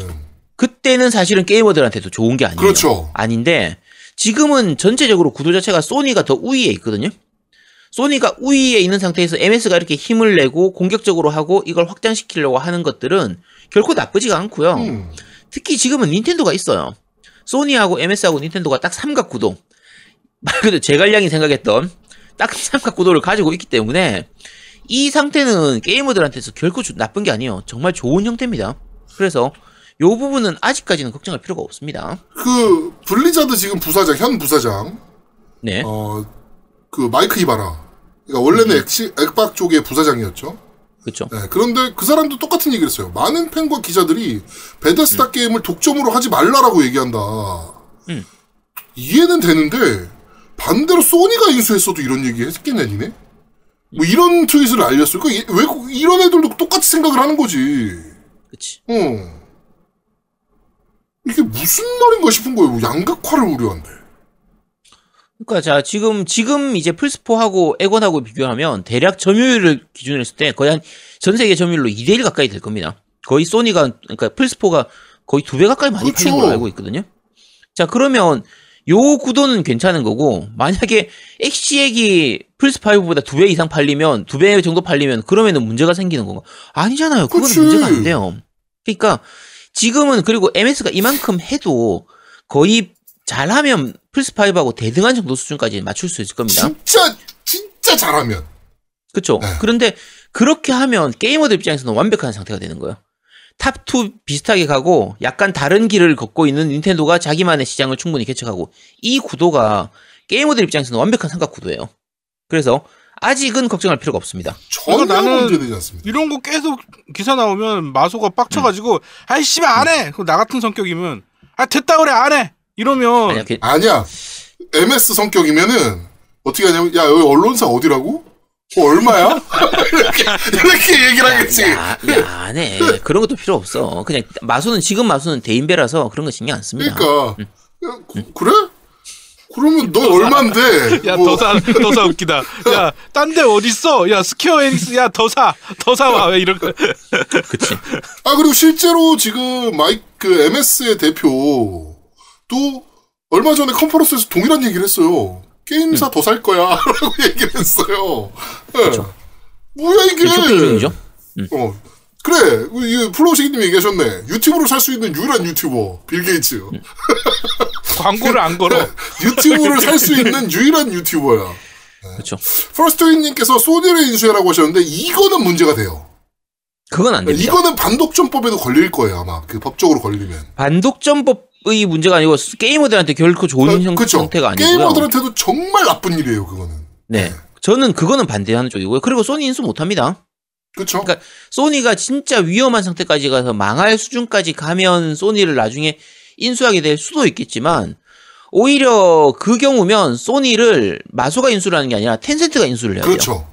S2: 그때는 사실은 게이머들한테도 좋은 게 아니에요.
S3: 그렇죠.
S2: 아닌데 지금은 전체적으로 구도 자체가 소니가 더 우위에 있거든요. 소니가 우위에 있는 상태에서 MS가 이렇게 힘을 내고 공격적으로 하고 이걸 확장시키려고 하는 것들은 결코 나쁘지가 않고요.
S3: 음.
S2: 특히 지금은 닌텐도가 있어요. 소니하고 MS하고 닌텐도가 딱 삼각 구도. 말 그대로 제갈량이 생각했던 딱 삼각 구도를 가지고 있기 때문에 이 상태는 게이머들한테서 결코 주- 나쁜 게 아니에요. 정말 좋은 형태입니다. 그래서 요 부분은 아직까지는 걱정할 필요가 없습니다.
S3: 그 블리자드 지금 부사장 현 부사장
S2: 네.
S3: 어 그 마이크 이바라. 그러니까 원래는 액시, 액박 쪽의 부사장이었죠.
S2: 그렇죠.
S3: 네, 그런데 그 사람도 똑같은 얘기를 했어요. 많은 팬과 기자들이 베데스다 게임을 독점으로 하지 말라라고 얘기한다.
S2: 음.
S3: 이해는 되는데 반대로 소니가 인수했어도 이런 얘기 했겠냐 니네? 뭐 이런 트윗을 올렸어요. 그러니까 이- 왜 이런 애들도 똑같이 생각을 하는 거지.
S2: 그치.
S3: 어. 이게 무슨 말인가 싶은 거예요. 뭐 양극화를 우려한대.
S2: 그러니까 자 지금 지금 이제 플스4하고 에곤하고 비교하면 대략 점유율을 기준으로 했을 때 거의 한 전 세계 점유율로 2대 1 가까이 될 겁니다. 거의 소니가 그러니까 플스4가 거의 두 배 가까이 많이
S3: 그렇죠.
S2: 팔린 걸로 알고 있거든요. 자 그러면 요 구도는 괜찮은 거고 만약에 엑시엑이 플스5보다 두 배 이상 팔리면 두 배 정도 팔리면 그러면은 문제가 생기는 건가? 아니잖아요. 그건
S3: 그치.
S2: 문제가 안 돼요. 그러니까 지금은 그리고 MS가 이만큼 해도 거의 잘하면 플스5하고 대등한 정도 수준까지 맞출 수 있을 겁니다.
S3: 진짜 진짜 잘하면.
S2: 그렇죠.
S3: 네.
S2: 그런데 그렇게 하면 게이머들 입장에서는 완벽한 상태가 되는 거예요. top2 비슷하게 가고 약간 다른 길을 걷고 있는 닌텐도가 자기만의 시장을 충분히 개척하고 이 구도가 게이머들 입장에서는 완벽한 삼각 구도예요. 그래서 아직은 걱정할 필요가 없습니다.
S3: 전혀
S4: 그러니까 나는
S3: 문제되지 않습니다.
S4: 이런 거 계속 기사 나오면 마소가 빡쳐가지고 아이 씨발 안해. 나 같은 성격이면 아 됐다 그래 안 해. 이러면
S2: 아니야, 그-
S3: 아니야. MS 성격이면은 어떻게 하냐면 야 여기 언론사 어디라고? 어, 얼마야? 이렇게 이렇게 얘기를 하겠지.
S2: 야, 야, 안 해. 그런 것도 필요 없어. 그냥 마수는 지금 마수는 대인배라서 그런 거 신경 안 씁니다.
S3: 그러니까 야, 그, 그래? 그러면 너 얼마인데?
S4: 야
S3: 뭐,
S4: 더 사 더 사 웃기다. 야 딴 데 어딨어? 야 스퀘어 에닉스 야 더 사 더 사 와 이런 거.
S2: 그치.
S3: 아 그리고 실제로 지금 마이크 그 MS의 대표 도 얼마 전에 컨퍼런스에서 동일한 얘기를 했어요. 게임사
S2: 음.
S3: 더 살 거야라고 얘기를 했어요. 네. 뭐야 이게?
S2: 쇼핑 중이죠.
S3: 어. 그래, 이 플로우시기님 얘기하셨네. 유튜브로 살 수 있는 유일한 유튜버, 빌 게이츠.
S2: 음.
S4: 광고를 안 걸어.
S3: 유튜브를 살 수 있는 유일한 유튜버야.
S2: 그렇죠.
S3: 퍼스트윈님께서 소니를 인수해라고 하셨는데, 이거는 문제가 돼요.
S2: 그건 안 됩니다.
S3: 이거는 반독점법에도 걸릴 거예요, 아마. 그 법적으로 걸리면.
S2: 반독점법 의 문제가 아니고 게이머들한테 결코 좋은 형,
S3: 그쵸.
S2: 형태가 아니고요.
S3: 게이머들한테도 정말 나쁜 일이에요, 그거는.
S2: 네. 저는 그거는 반대하는 쪽이고요. 그리고 소니 인수 못 합니다.
S3: 그쵸?
S2: 그러니까 소니가 진짜 위험한 상태까지 가서 망할 수준까지 가면 소니를 나중에 인수하게 될 수도 있겠지만 오히려 그 경우면 소니를 마소가 인수를 하는 게 아니라 텐센트가 인수를 해야 돼요.
S3: 그렇죠.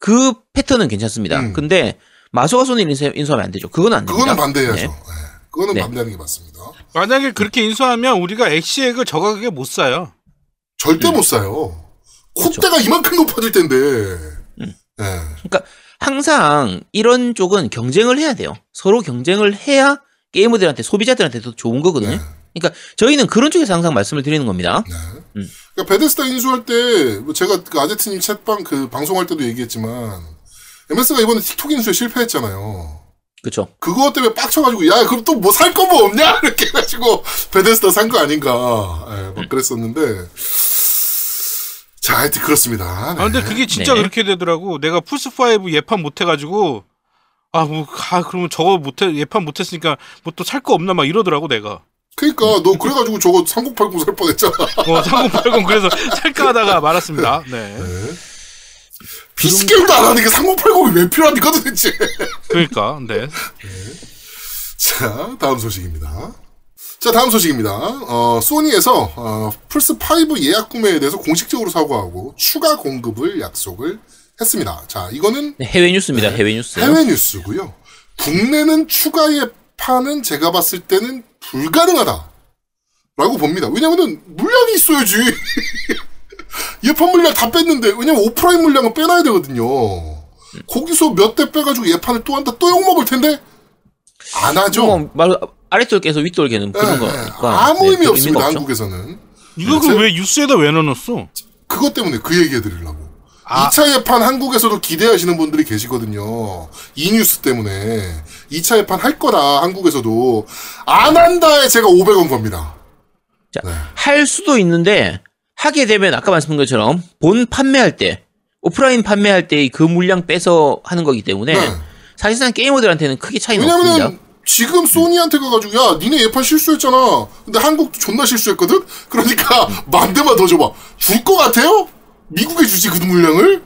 S2: 그 패턴은 괜찮습니다.
S3: 음.
S2: 근데 마소가 소니를 인수, 인수하면 안 되죠. 그거는 안 됩니다.
S3: 그거는 반대해야죠.
S2: 네.
S3: 네. 그거는
S2: 네.
S3: 반대하는 게 맞습니다.
S4: 만약에 그렇게 인수하면 우리가 엑시액을 저 가격에 못 사요.
S3: 절대
S2: 음.
S3: 못 사요.
S2: 그렇죠.
S3: 콧대가 이만큼 높아질 텐데.
S2: 음.
S3: 네.
S2: 항상 이런 쪽은 경쟁을 해야 돼요. 서로 경쟁을 해야 게이머들한테 소비자들한테도 좋은 거거든요.
S3: 네.
S2: 그러니까 저희는 그런 쪽에서 항상 말씀을 드리는 겁니다.
S3: 네.
S2: 음.
S3: 그러니까 베데스다 인수할 때, 뭐 제가 그 아제트님 채빵 그 방송할 때도 얘기했지만, MS가 이번에 틱톡 인수에 실패했잖아요.
S2: 그렇죠.
S3: 그거 때문에 빡쳐가지고, 야, 그럼 또 뭐 살 거 뭐 없냐? 이렇게 해가지고, 베데스다 산 거 아닌가. 예,
S2: 음.
S3: 막 그랬었는데, 자, 하여튼 그렇습니다.
S4: 아 근데
S3: 네.
S4: 그게 진짜
S2: 네.
S4: 그렇게 되더라고. 내가 플스 5 예판 못 해가지고 아 뭐 아, 그러면 저거 못 해 예판 못 했으니까 뭐 또 살 거 없나 막 이러더라고 내가.
S3: 그러니까 너 그래가지고 저거 3080 살 뻔 했잖아.
S4: 어 상공팔공 그래서 살까 하다가 말았습니다. 네.
S3: 네. 게임도 안 하는 게 3080이 왜 필요합니까 도대체?
S4: 그러니까 네.
S3: 자, 다음 소식입니다. 자, 다음 소식입니다. 어, 소니에서 어, 플스5 예약 구매에 대해서 공식적으로 사과하고 추가 공급을 약속을 했습니다. 자, 이거는
S2: 네, 해외 뉴스입니다.
S3: 네.
S2: 해외 뉴스.
S3: 해외 뉴스고요. 국내는 추가 예판은 제가 봤을 때는 불가능하다. 라고 봅니다. 왜냐면은 물량이 있어야지. 예판 물량 다 뺐는데 왜냐면 오프라인 물량은 빼놔야 되거든요. 거기서 몇 대 빼가지고 예판을 또 한다 또 욕 먹을 텐데 안 하죠.
S2: 뭐, 말, 아래돌 깨서 윗돌 깨는 그런
S3: 예,
S2: 거니까.
S3: 아무
S2: 네,
S3: 의미
S2: 별
S3: 없습니다.
S2: 의미가 없죠.
S3: 한국에서는
S4: 이거
S3: 제-
S4: 그왜 뉴스에다 왜 넣어놨어?
S3: 그것 때문에 그 얘기 해 드리려고.
S4: 아.
S3: 2차 예판 한국에서도 기대하시는 분들이 계시거든요. 이 뉴스 때문에. 2차 예판 할 거다, 한국에서도. 안 한다에 제가 500원 겁니다.
S2: 자,
S3: 네.
S2: 할 수도 있는데 하게 되면 아까 말씀드린 것처럼 본 판매할 때 오프라인 판매할 때 그 물량 빼서 하는 거기 때문에
S3: 네.
S2: 사실상 게이머들한테는 크게 차이는 없습니다.
S3: 지금 소니한테 가가지고, 야, 니네 예판 실수했잖아. 근데 한국도 존나 실수했거든? 그러니까, 만 대만 더 줘봐. 줄 것 같아요? 미국에 주지, 그 물량을?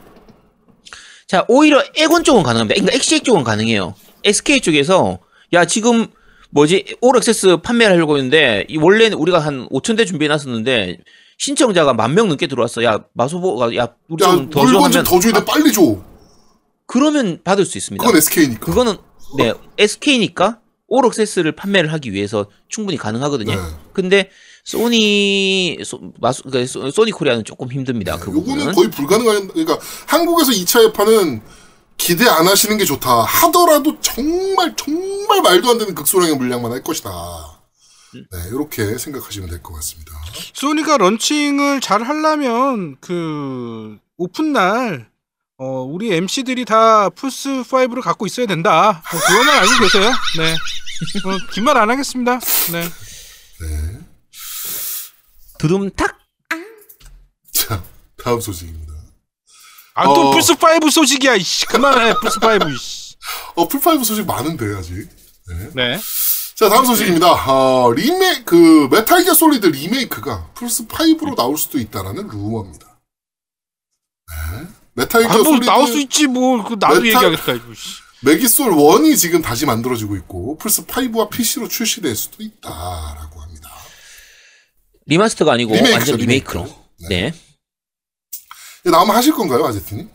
S2: 자, 오히려 에곤 쪽은 가능합니다. 그러니까 엑시엑 쪽은 가능해요. SK 쪽에서 야 지금 뭐지 올 액세스 판매를 하려고 했는데 이 원래는 우리가 한 5천 대 준비해 놨었는데 신청자가 만 명 넘게 들어왔어. 야 마소보가 야 우리
S3: 야,
S2: 좀더 줘 하면
S3: 더 줘야 돼, 빨리 줘.
S2: 그러면 받을 수 있습니다.
S3: 그건 SK니까.
S2: 그거는 네 SK니까 올 액세스를 판매를 하기 위해서 충분히 가능하거든요.
S3: 네.
S2: 근데 소니 소, 마소, 그러니까 소- 소니 코리아는 조금 힘듭니다. 그
S3: 요거는
S2: 부분은.
S3: 거의 불가능한, 그러니까 한국에서 2차 예판은 기대 안 하시는 게 좋다. 하더라도 정말, 정말 말도 안 되는 극소량의 물량만 할 것이다. 네, 이렇게 생각하시면 될 것 같습니다.
S4: 소니가 launching을 잘 하려면 그 오픈 날 어, 우리 MC들이 다 플스 5를 갖고 있어야 된다. 어, 그거만 알고 계세요. 네. 어, 긴말 안 하겠습니다. 네.
S3: 네.
S2: 두둠탁
S3: 자, 다음 소식입니다.
S4: 아또
S3: 어.
S4: 플스 5 소식이야. 이씨. 그만해. 플스 5. 이씨.
S3: 어, 플스 five 소식 많은데, 아직.
S4: 네.
S3: 자, 다음 소식입니다. 어, 리메, 그, 메탈 기어 솔리드 리메이크가 플스5로 나올 수도 있다라는 루머입니다. 네. 메탈 기어
S4: 아, 뭐
S3: 솔리드.
S4: 나올 수 있지 뭐. 그 나도
S3: 메탈-
S4: 얘기하겠다. 이거. 씨.
S3: 메기솔 1이 지금 다시 만들어지고 있고, 플스5와 PC로 출시될 수도 있다라고 합니다.
S2: 리마스터가 아니고
S3: 리메이크죠,
S2: 완전 리메이크로.
S3: 리메이크.
S2: 네.
S3: 이거 나오면 하실 건가요, 아제트님?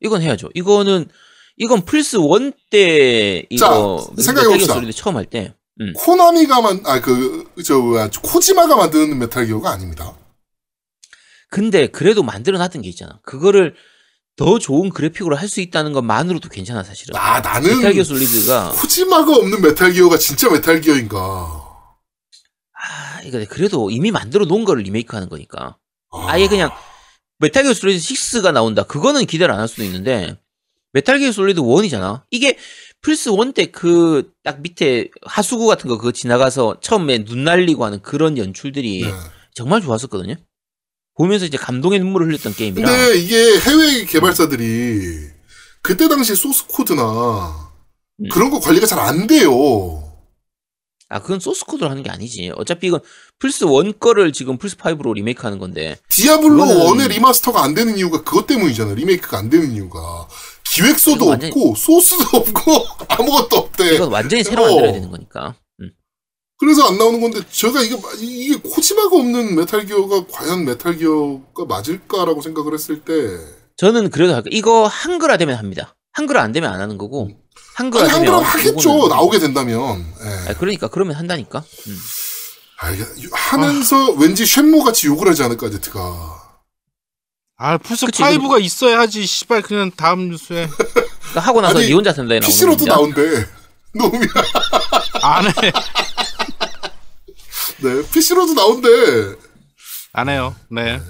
S2: 이건 해야죠. 이거는 이건 플스 1때 이거
S3: 자, 생각해봅시다.
S2: 처음 할 때. 음.
S3: 코나미가 만, 아, 그, 저, 코지마가 만드는 메탈 기어가 아닙니다.
S2: 근데 그래도 만들어 놨던 게 있잖아. 그거를 더 좋은 그래픽으로 할 수 있다는 것만으로도 괜찮아 사실은.
S3: 아, 나는
S2: 메탈 기어 솔리드가
S3: 코지마가 없는 메탈 기어가 진짜 메탈 기어인가.
S2: 아, 이거 그래도 이미 만들어 놓은 거를 리메이크 하는 거니까.
S3: 아,
S2: 아예 그냥 메탈 기어 솔리드 6가 나온다. 그거는 기대를 안 할 수도 있는데 메탈 기어 솔리드 1이잖아. 이게 플스 1 때 그 딱 밑에 하수구 같은 거 그거 지나가서 처음에 눈 날리고 하는 그런 연출들이
S3: 네.
S2: 정말 좋았었거든요. 보면서 이제 감동의 눈물을 흘렸던 게임이라.
S3: 근데 이게 해외 개발사들이 그때 당시 소스 코드나
S2: 음.
S3: 그런 거 관리가 잘 안 돼요.
S2: 아, 그건 소스 코드로 하는 게 아니지. 어차피 이건 플스 1 거를 지금 플스 5로 리메이크 하는 건데.
S3: 디아블로
S2: 그거는-
S3: 1의 remaster가 안 되는 이유가 그것 때문이잖아요. 리메이크가 안 되는 이유가. 기획서도
S2: 완전히-
S3: 없고, 소스도 없고, 아무것도 없대.
S2: 이건 완전히 새로
S3: 어.
S2: 만들어야 되는 거니까. 음.
S3: 그래서 안 나오는 건데, 제가 이게, 이게 코지마가 없는 메탈 기어가 과연 메탈 기어가 맞을까라고 생각을 했을 때,
S2: 저는 그래도 할까. 이거 한글화 되면 합니다. 한글화 안 되면 안 하는 거고. 한글화
S3: 아니,
S2: 되면
S3: 한글화 하겠죠.
S2: 요거는-
S3: 나오게 된다면. 예.
S2: 아, 그러니까 그러면 한다니까. 음.
S3: 아, 이게 하면서 왠지 쉔모 같이 욕을 하지 않을까, 제트가.
S4: 아 플스
S2: 그치,
S4: 5가 있어야 하지. 씨발 그냥 다음 뉴스에
S2: 그러니까 하고 나서
S3: 아니,
S2: 니 혼자 산다에 나오는
S3: PC로도
S2: 겁니다.
S3: 나온대. 놈이,
S4: 안 해.
S3: 네, PC로도 나온대.
S4: 안 해요. 네.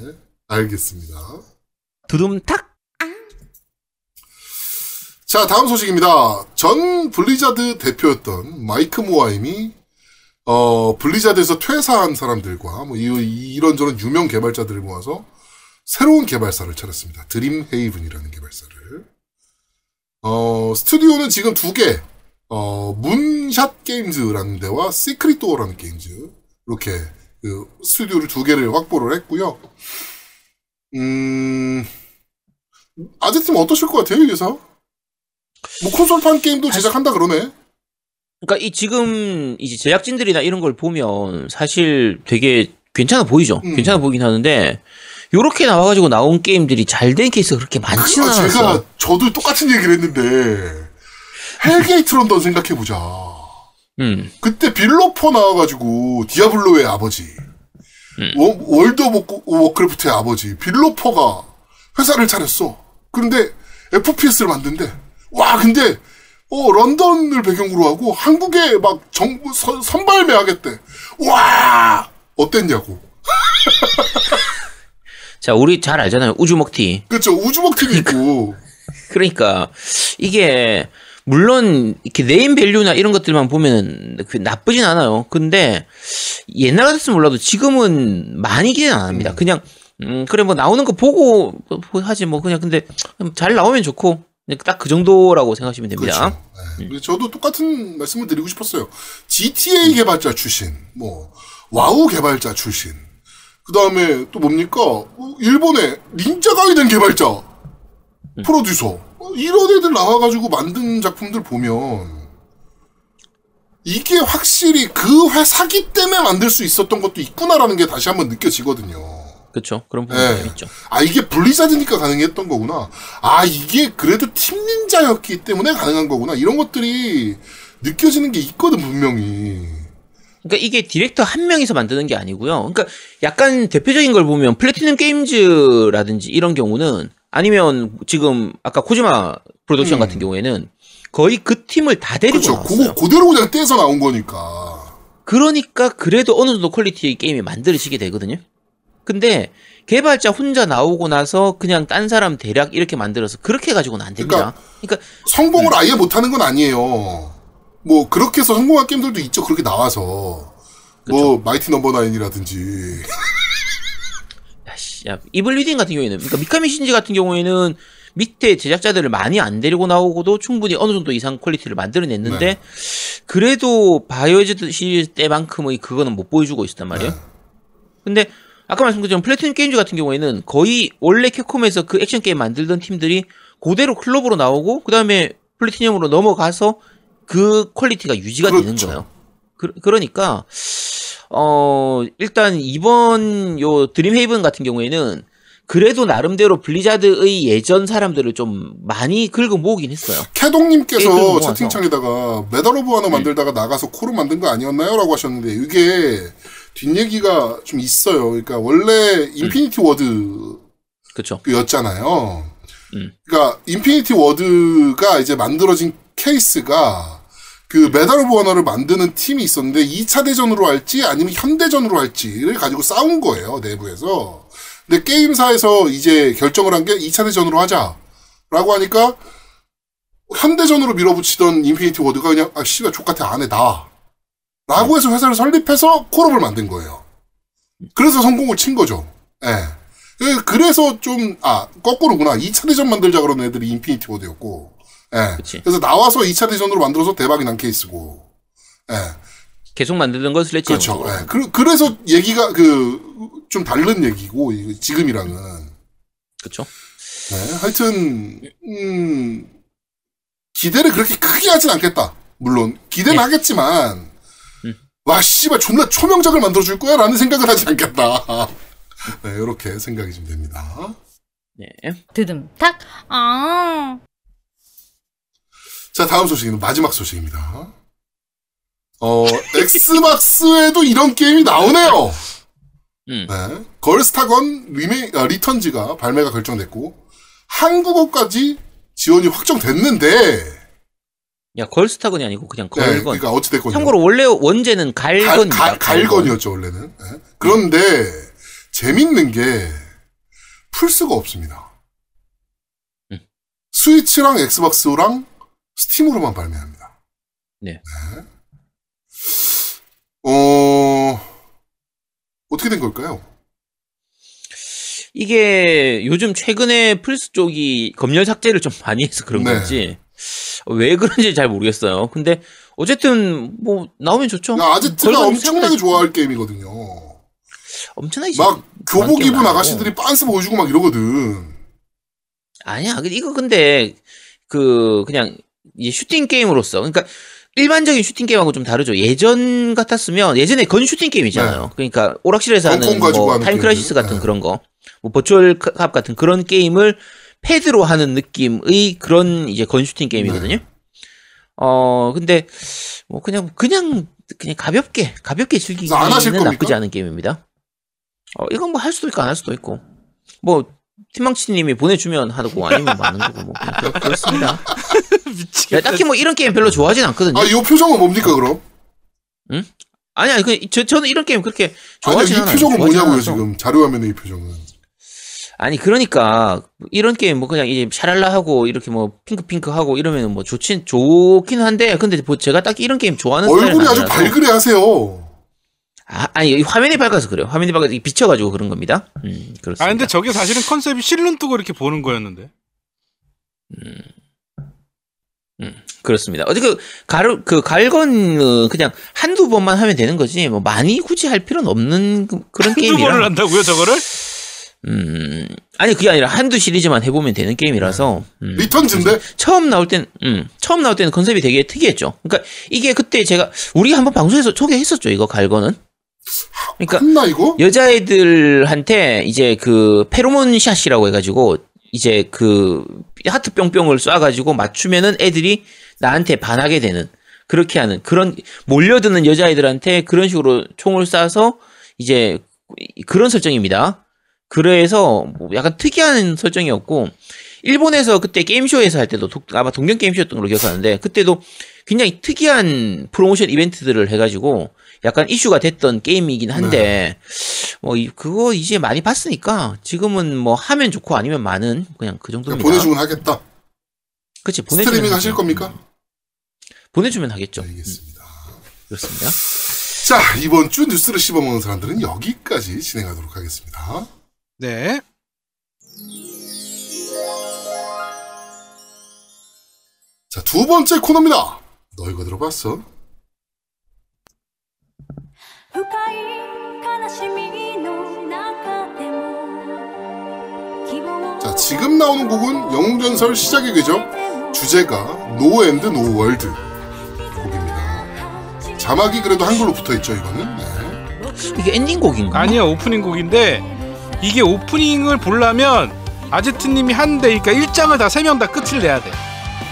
S3: 알겠습니다.
S2: 두둠탁.
S3: 자, 다음 소식입니다. 전 블리자드 대표였던 마이크 모하임이 어, 블리자드에서 퇴사한 사람들과 뭐 이, 이런저런 유명 개발자들을 모아서 새로운 개발사를 차렸습니다. 드림 헤이븐이라는 개발사를. 어, 스튜디오는 지금 두 개, 어, 문샷 게임즈라는 데와 시크릿 도어라는 게임즈. 이렇게, 그, 스튜디오를 두 개를 확보를 했고요. 음, 아재팀 어떠실 것 같아요, 이 회사? 뭐, 콘솔판 게임도 제작한다 그러네.
S2: 그러니까 이 지금 이제 제작진들이나 이런 걸 보면 사실 되게 괜찮아 보이죠.
S3: 음.
S2: 괜찮아 보이긴 하는데 요렇게 나와가지고 나온 게임들이 잘 된 케이스가 그렇게 많지는
S3: 아,
S2: 않았어.
S3: 제가 저도 똑같은 얘기를 했는데 헬게이트 런던 생각해보자.
S2: 음,
S3: 그때 빌 로퍼 나와가지고 디아블로의 아버지,
S2: 음.
S3: 워- 월드 오브 워크래프트의 아버지 빌 로퍼가 회사를 차렸어. 그런데 FPS를 만든대. 와 근데 어 런던을 배경으로 하고 한국에 막 정부 선, 선발매 하겠대. 와 어땠냐고.
S2: 자 우리 잘 알잖아요. 우주 먹튀.
S3: 그렇죠 우주 먹튀가 있고
S2: 그러니까 이게 물론 이렇게 name value나 이런 것들만 보면 그 나쁘진 않아요. 근데 옛날 같았으면 몰라도 지금은 많이 기대 안 합니다. 그냥 음 그래 뭐 나오는 거 보고 뭐 하지 뭐 그냥 근데 잘 나오면 좋고 딱 그 정도라고 생각하시면 됩니다.
S3: 그렇죠. 네. 그래서 저도 똑같은 말씀을 드리고 싶었어요. GTA 개발자 출신, 뭐 와우 개발자 출신, 그 다음에 또 뭡니까? 어, 일본의 닌자 가이덴 개발자, 프로듀서 어, 이런 애들 나와가지고 만든 작품들 보면 이게 확실히 그 회사기 때문에 만들 수 있었던 것도 있구나라는 게 다시 한번 느껴지거든요.
S2: 그렇죠. 그런 부분이
S3: 네.
S2: 좀 있죠.
S3: 아 이게 블리자드니까 가능했던 거구나. 아 이게 그래도 팀 닌자였기 때문에 가능한 거구나. 이런 것들이 느껴지는 게 있거든 분명히.
S2: 그러니까 이게 디렉터 한 명이서 만드는 게 아니고요. 그러니까 약간 대표적인 걸 보면 플래티넘 게임즈라든지 이런 경우는 아니면 지금 아까 코지마 프로덕션
S3: 음.
S2: 같은 경우에는 거의 그 팀을 다 데리고
S3: 그렇죠.
S2: 나왔어요.
S3: 그거 그대로 그냥 떼서 나온 거니까.
S2: 그러니까 그래도 어느 정도 quality의 게임이 만들어지게 되거든요. 근데 개발자 혼자 나오고 나서 그냥 딴 사람 대략 이렇게 만들어서 그렇게 가지고는 안 됩니다. 그러니까
S3: 성공을 아예 못하는 건 아니에요. 뭐 그렇게 해서 성공한 게임들도 있죠. 그렇게 나와서. 뭐 마이티 넘버 나인이라든지.
S2: 야, 씨, 야, 이블 위딘 같은 경우에는, 그러니까 미카미 신지 같은 경우에는 밑에 제작자들을 많이 안 데리고 나오고도 충분히 어느 정도 이상 quality를 만들어냈는데,
S3: 네.
S2: 그래도 바이오하자드 시리즈 때만큼의 그거는 못 보여주고 있었단 말이에요.
S3: 네.
S2: 근데, 아까 말씀드린 플래티넘 게임즈 같은 경우에는 거의 원래 캡콤에서 그 액션 게임 만들던 팀들이 그대로 클로버로 나오고, 그 다음에 플래티넘으로 넘어가서 그 quality가 유지가 되는
S3: 그렇죠.
S2: 거예요. 그, 그러니까, 어, 일단 이번 요 드림 헤이븐 같은 경우에는 그래도 나름대로 블리자드의 예전 사람들을 좀 많이 긁어 모으긴 했어요.
S3: 캐동님께서
S2: 모아서.
S3: 채팅창에다가 메달 오브 아너 만들다가 나가서 콜옵 만든 거 아니었나요? 라고 하셨는데 이게 뒷얘기가 좀 있어요. 그러니까 원래 인피니티
S2: 그쵸?
S3: 워드였잖아요.
S2: 음.
S3: 그러니까 인피니티 워드가 이제 만들어진 케이스가 그 Medal of Honor를 만드는 팀이 있었는데 2차 대전으로 할지 아니면 현대전으로 할지를 가지고 싸운 거예요. 내부에서. 근데 게임사에서 이제 결정을 한 게 2차 대전으로 하자라고 하니까 현대전으로 밀어붙이던 Infinity Ward가 그냥 아 씨발 좆같아 안 해 나. 라고 해서 회사를 설립해서 콜옵을 만든 거예요. 그래서 성공을 친 거죠. 예. 그- 그래서 좀, 아, 거꾸로구나. 2차 대전 만들자 그러는 애들이 Infinity Ward였고. 예.
S2: 그치.
S3: 그래서 나와서 2차 대전으로 만들어서 대박이 난 케이스고. 예.
S2: 계속 만들던 건 슬래치
S3: 그렇죠. 예. 그, 그래서 얘기가 그, 좀 다른 얘기고, 이- 지금이랑은.
S2: 그쵸?
S3: 네, 하여튼 음, 기대를 그렇게 크게 하진 않겠다. 물론 기대는
S2: 네.
S3: 하겠지만
S2: 음.
S3: 와 씨발 존나 초명작을 만들어 줄 거야라는 생각을 하지 않겠다. 네, 이렇게 생각이 좀 됩니다.
S2: 네.
S5: 드듬 탁. 아.
S3: 자 다음 소식은 마지막 소식입니다. 어 엑스박스에도 이런 게임이 나오네요.
S2: 음.
S3: 네, 걸스타건 리메 아, 리턴즈가 발매가 결정됐고 한국어까지 지원이 확정됐는데
S2: 야, 걸스타건이 아니고 그냥
S3: 네,
S2: 걸건.
S3: 그러니까 어찌됐건
S2: 참고로 원래 원제는
S3: 갈,
S2: 갈건입니다.
S3: 갈, 갈 건이었죠 원래는. 예. 그런데 재밌는 게 플스가 없습니다.
S2: 음.
S3: Switch랑 Xbox랑 Steam으로만 발매합니다.
S2: 네.
S3: 어 어떻게 된 걸까요?
S2: 이게 요즘 최근에 플스 쪽이 검열 삭제를 좀 많이 해서 그런
S3: 네.
S2: 건지 왜 그런지 잘 모르겠어요. 근데 어쨌든 뭐 나오면 좋죠.
S3: 야, 아제트가 엄청나게 좋아할 게임이거든요.
S2: 엄청나게
S3: 막 교복 입은. 아가씨들이 빤스 보여주고 막 이러거든.
S2: 아니야. 근데 이거 근데 그 그냥 이 슈팅 게임으로서 그러니까 일반적인 슈팅 게임하고 좀 다르죠. 예전 같았으면 예전에 gun 슈팅 게임이잖아요. 그러니까 오락실에서 하는 뭐
S3: Time Crisis.
S2: 같은
S3: 네.
S2: 그런 거, 뭐 Virtua Cop 같은 그런 게임을 패드로 하는 느낌의 그런 이제 gun 슈팅 게임이거든요.
S3: 네.
S2: 어 근데 뭐 그냥 그냥 그냥 가볍게 가볍게 즐기기는? 나쁘지 않은 게임입니다. 어 이건 뭐 할 수도 있고 안 할 수도 있고 뭐 팀망치님이 보내주면 하고 아니면 마는 거고 뭐 그렇습니다. 야,
S4: 미치겠다.
S2: 딱히 뭐 이런 게임 별로 좋아하진 않거든요.
S3: 아, 이 표정은 뭡니까, 그럼?
S2: 아니 아니 그 저, 저는 이런 게임 그렇게
S3: 아니,
S2: 좋아하진
S3: 이
S2: 않아요.
S3: 표정은 뭐냐고요. 지금. 자료화면에 이 표정은.
S2: 아니 그러니까 이런 게임 뭐 그냥 이제 샤랄라 하고 이렇게 뭐 핑크 핑크 하고 이러면 뭐 좋진 좋긴 한데 근데 뭐 제가 딱 이런 게임 좋아하는
S3: 얼굴이
S2: 스타일은
S3: 아주. 발그레 하세요.
S2: 아, 아니 이 화면이 밝아서 그래요. 화면이 밝아서 비쳐가지고 그런 겁니다. 음 그렇습니다.
S4: 아 근데 저게 사실은 컨셉이 실눈 뜨고 이렇게 보는 거였는데.
S2: 그렇습니다. 어제 그 가르 그 Gal Gun 어, 그냥 한두 번만 하면 되는 거지 뭐 많이 굳이 할 필요는 없는 그- 그런
S4: 한두
S2: 게임이라.
S4: 번을 한다고요 저거를?
S2: 음 아니 그게 아니라 한두 시리즈만 해보면 되는 게임이라서. 음.
S3: 리턴즈인데?
S2: 처음 나올 땐, 음, 처음 나올 때는 컨셉이 되게 특이했죠. 그러니까 이게 그때 제가 우리 한번 방송에서 소개했었죠. 이거 갈거는. 그러니까
S3: 했나, 이거?
S2: 여자애들한테 이제 그 페로몬 샷이라고 해가지고 이제 그 하트 뿅뿅을 쏴가지고 맞추면은 애들이 나한테 반하게 되는 그렇게 하는 그런 몰려드는 여자애들한테 그런 식으로 총을 쏴서 이제 그런 설정입니다. 그래서 뭐 약간 특이한 설정이었고 일본에서 그때 게임쇼에서 할 때도 독- 아마 동경 게임쇼였던 걸로 기억하는데 그때도 굉장히 특이한 프로모션 이벤트들을 해가지고 약간 이슈가 됐던 게임이긴 한데 뭐 이- 그거 이제 많이 봤으니까 지금은 뭐 하면 좋고 아니면 많은 그냥 그
S3: 그냥
S2: 정도입니다.
S3: 보내주긴 하겠다.
S2: 그치 보내주면
S3: 스트리밍. 하실 겁니까?
S2: 보내주면 하겠죠. 음,
S3: 알겠습니다.
S2: 그렇습니다.
S3: 자, 이번 주 뉴스를 씹어먹는 사람들은 여기까지 진행하도록 하겠습니다.
S4: 네.
S3: 자, 두 번째 코너입니다. 너 이거 들어봤어? 자, 지금 나오는 곡은 영웅전설 시작의 궤적 주제가 No End No World 곡입니다. 자막이 그래도 한글로 붙어 있죠, 이거는. 네.
S2: 이게 엔딩 곡인가?
S4: 아니야 오프닝 곡인데 이게 오프닝을 보려면 아제트님이 한대 그러니까 1장을 다 세 명 다 끝을 내야 돼.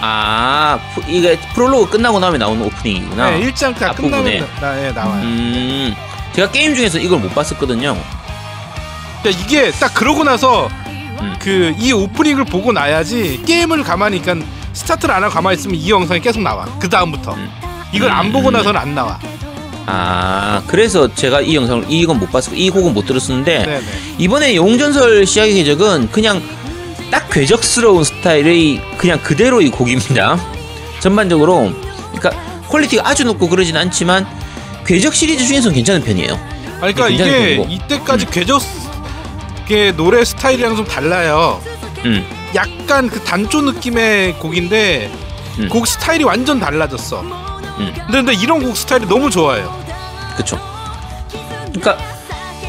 S2: 아 프- 이게 프롤로그 끝나고 나면 나오는 오프닝이구나.
S4: 네, 1장 다
S2: 앞부분에.
S4: 끝나면 나, 예, 나와요.
S2: 음 제가 게임 중에서 이걸 못 봤었거든요.
S4: 이게 딱 그러고 나서
S2: 음.
S4: 그이 오프닝을 보고 나야지 게임을 가만히 그러니까 스타트를 안 하고 가만히 있으면 이 영상이 계속 나와. 그 다음부터.
S2: 음.
S4: 이걸 안 보고
S2: 음.
S4: 나서는 안 나와.
S2: 아 그래서 제가 이 영상을 이건 못 봤어. 이 곡은 못 들었었는데
S4: 네, 네.
S2: 이번에 영웅전설 시작의 궤적은 그냥 딱 궤적스러운 스타일의 그냥 그대로의 곡입니다. 전반적으로 그러니까 퀄리티가 아주 높고 그러진 않지만 궤적 시리즈 중에서는 괜찮은 편이에요.
S4: 아, 그러니까
S2: 굉장히
S4: 이게
S2: 거.
S4: 이때까지 궤적 게 노래 스타일이랑 좀 달라요.
S2: 음.
S4: 약간 그 단조 느낌의 곡인데
S2: 음.
S4: 곡 스타일이 완전 달라졌어.
S2: 음.
S4: 근데, 근데 이런 곡 스타일이 너무 좋아요.
S2: 그쵸. 그러니까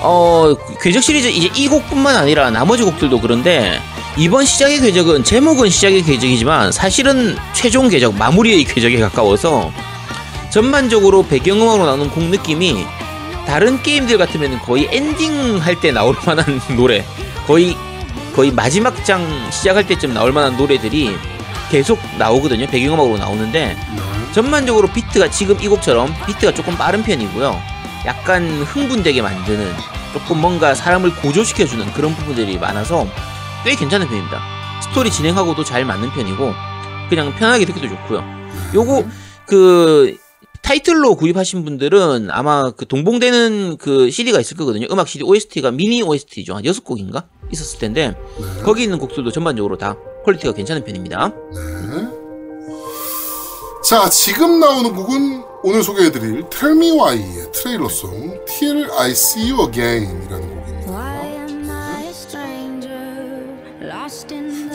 S2: 어 궤적 시리즈 이제 이 곡뿐만 아니라 나머지 곡들도 그런데 이번 시작의 궤적은 제목은 시작의 궤적이지만 사실은 최종 궤적 마무리의 궤적에 가까워서 전반적으로 배경음악으로 나오는 곡 느낌이 다른 게임들 같으면 거의 엔딩 할 때 나올 만한 노래 거의 거의 마지막 장 시작할 때쯤 나올 만한 노래들이 계속 나오거든요 배경음악으로 나오는데
S3: 네.
S2: 전반적으로 비트가 지금 이 곡처럼 비트가 조금 빠른 편이고요. 약간 흥분되게 만드는 조금 뭔가 사람을 고조시켜주는 그런 부분들이 많아서 꽤 괜찮은 편입니다. 스토리 진행하고도 잘 맞는 편이고 그냥 편하게 듣기도 좋고요. 요거 그 타이틀로 구입하신 분들은 아마 그 동봉되는 그 CD가 있을 거거든요. 음악 CD OST가 미니 OST죠. 한 6곡인가? 있었을 텐데
S3: 네.
S2: 거기 있는 곡들도 전반적으로 다 퀄리티가 괜찮은 편입니다.
S3: 네. 자, 지금 나오는 곡은 오늘 소개해드릴 Tell Me Why의 트레일러송 Till I See You Again 이라는 곡입니다.
S6: Why am I a stranger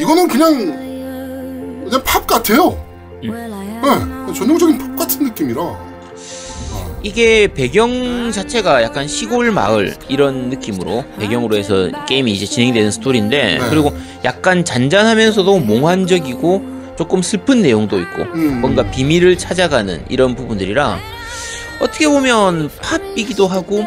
S3: 이거는 그냥 그냥 팝 같아요. 네, 전형적인 팝 같은 느낌이라.
S2: 이게 배경 자체가 약간 시골 마을 이런 느낌으로 배경으로 해서 게임이 이제 진행되는 스토리인데
S3: 네.
S2: 그리고 약간 잔잔하면서도 몽환적이고 조금 슬픈 내용도 있고
S3: 음.
S2: 뭔가 비밀을 찾아가는 이런 부분들이라 어떻게 보면 팝이기도 하고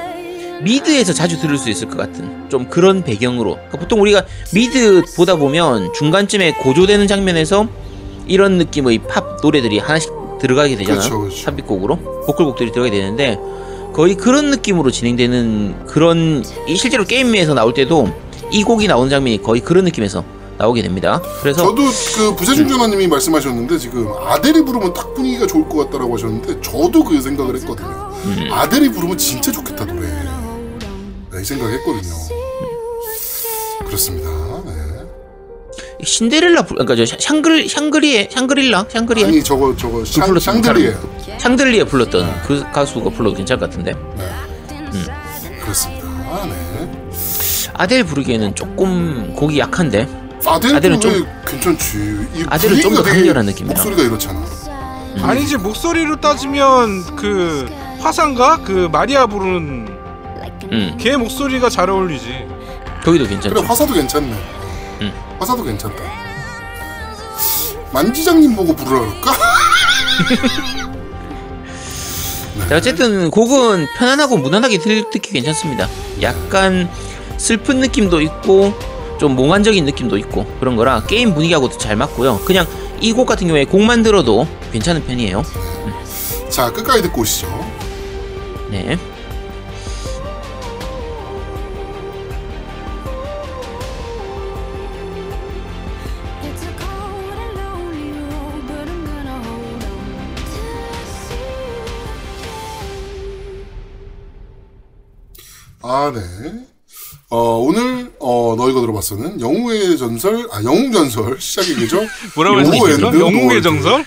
S2: 미드에서 자주 들을 수 있을 것 같은 좀 그런 배경으로 그러니까 보통 우리가 미드 보다 보면 중간쯤에 고조되는 장면에서 이런 느낌의 팝 노래들이 하나씩 들어가게 되잖아요
S3: 그렇죠, 그렇죠.
S2: 삽입곡으로 보컬곡들이 들어가게 되는데 거의 그런 느낌으로 진행되는 그런 이 실제로 게임에서 나올 때도 이 곡이 나오는 장면이 거의 그런 느낌에서 나오게 됩니다 그래서
S3: 저도 그 부재중 전화님이 말씀하셨는데 지금 아델이 부르면 딱 분위기가 좋을 것 같다라고 하셨는데 저도 그 생각을 했거든요.
S2: 음.
S3: 아델이 부르면 진짜 좋겠다 노래. 네, 이 생각했거든요. 그렇습니다. 네.
S2: 신데렐라 부- 그러니까 저 샹글 샹그리에 샹그릴라 샹그리에
S3: 아니 저거 저거 샹,
S2: 불렀던
S3: 샹들리에
S2: 샹들리에 불렀던 그 가수가 불러도 괜찮을 것 같은데
S3: 그렇습니다. 네.
S2: 아델 부르기에는 조금 곡이 약한데
S3: 아델
S2: 아델은
S3: 좀
S2: 좀-
S3: 괜찮지. 이
S2: 아델은 좀더
S3: 분위기가 되게
S2: 강렬한 느낌이라.
S3: 목소리가 이렇잖아.
S4: 아니지 목소리로 따지면 그 화상가 그 마리아 부르는
S2: 음
S4: 걔 목소리가 잘 어울리지.
S2: 거기도 괜찮죠
S3: 그래 화사도 괜찮네.
S2: 음.
S3: 화사도 괜찮다. 만지장님 보고 그럴까?
S2: 자, 어쨌든 곡은 편안하고 무난하게 들, 듣기 괜찮습니다 약간 슬픈 느낌도 있고 좀 몽환적인 느낌도 있고 그런 거라 게임 분위기하고도 잘 맞고요 그냥 이 곡 같은 경우에 곡만 들어도 괜찮은 편이에요
S3: 자 끝까지 듣고 오시죠.
S2: 네
S3: 아 네. 어 오늘 어 너희가 들어봤어는 영웅의 전설 아 영웅 전설 시작의 궤적.
S4: 뭐라고?
S3: 엔드
S4: 영웅의. 전설?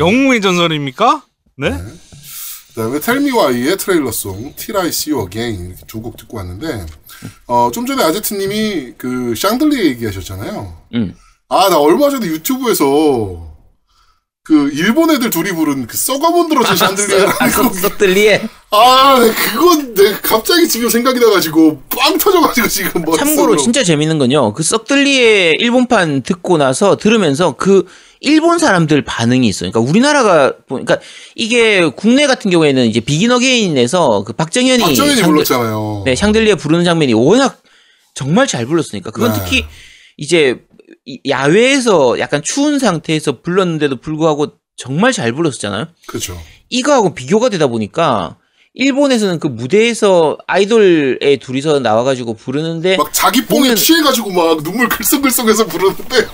S4: 영웅의 전설입니까? 네?
S3: 그다음에 텔미와이의 트레일러송 Till I See You Again 이렇게 두 곡 듣고 왔는데 어 좀 전에 아제트님이 그 샹들리에 얘기하셨잖아요.
S2: 음.
S3: 아나 얼마 전에 유튜브에서 그 일본 애들 둘이 부른 그 썩어문 들어진 샹들리에라는 곡이
S2: 썩들리에
S3: 아, 네, 그건 내 갑자기 지금 생각이 나가지고 빵 터져가지고 지금 머릿속으로.
S2: 참고로 진짜 재밌는 건요. 그 썩들리의 일본판 듣고 나서 들으면서 그 일본 사람들 반응이 있어요. 그러니까 우리나라가 보- 그러니까 이게 국내 같은 경우에는 이제 비긴 어게인에서 그 박정현이
S3: 박정현이
S2: 샹들-
S3: 불렀잖아요.
S2: 네, 샹들리에 부르는 장면이 워낙 정말 잘 불렀으니까 그건
S3: 네.
S2: 특히 이제 이- 야외에서 약간 추운 상태에서 불렀는데도 불구하고 정말 잘 불렀었잖아요.
S3: 그렇죠.
S2: 이거하고 비교가 되다 보니까 일본에서는 그 무대에서 아이돌에 둘이서 나와가지고 부르는데
S3: 막 자기 뽕에 취해가지고 막 눈물 글썽글썽해서 부르는데.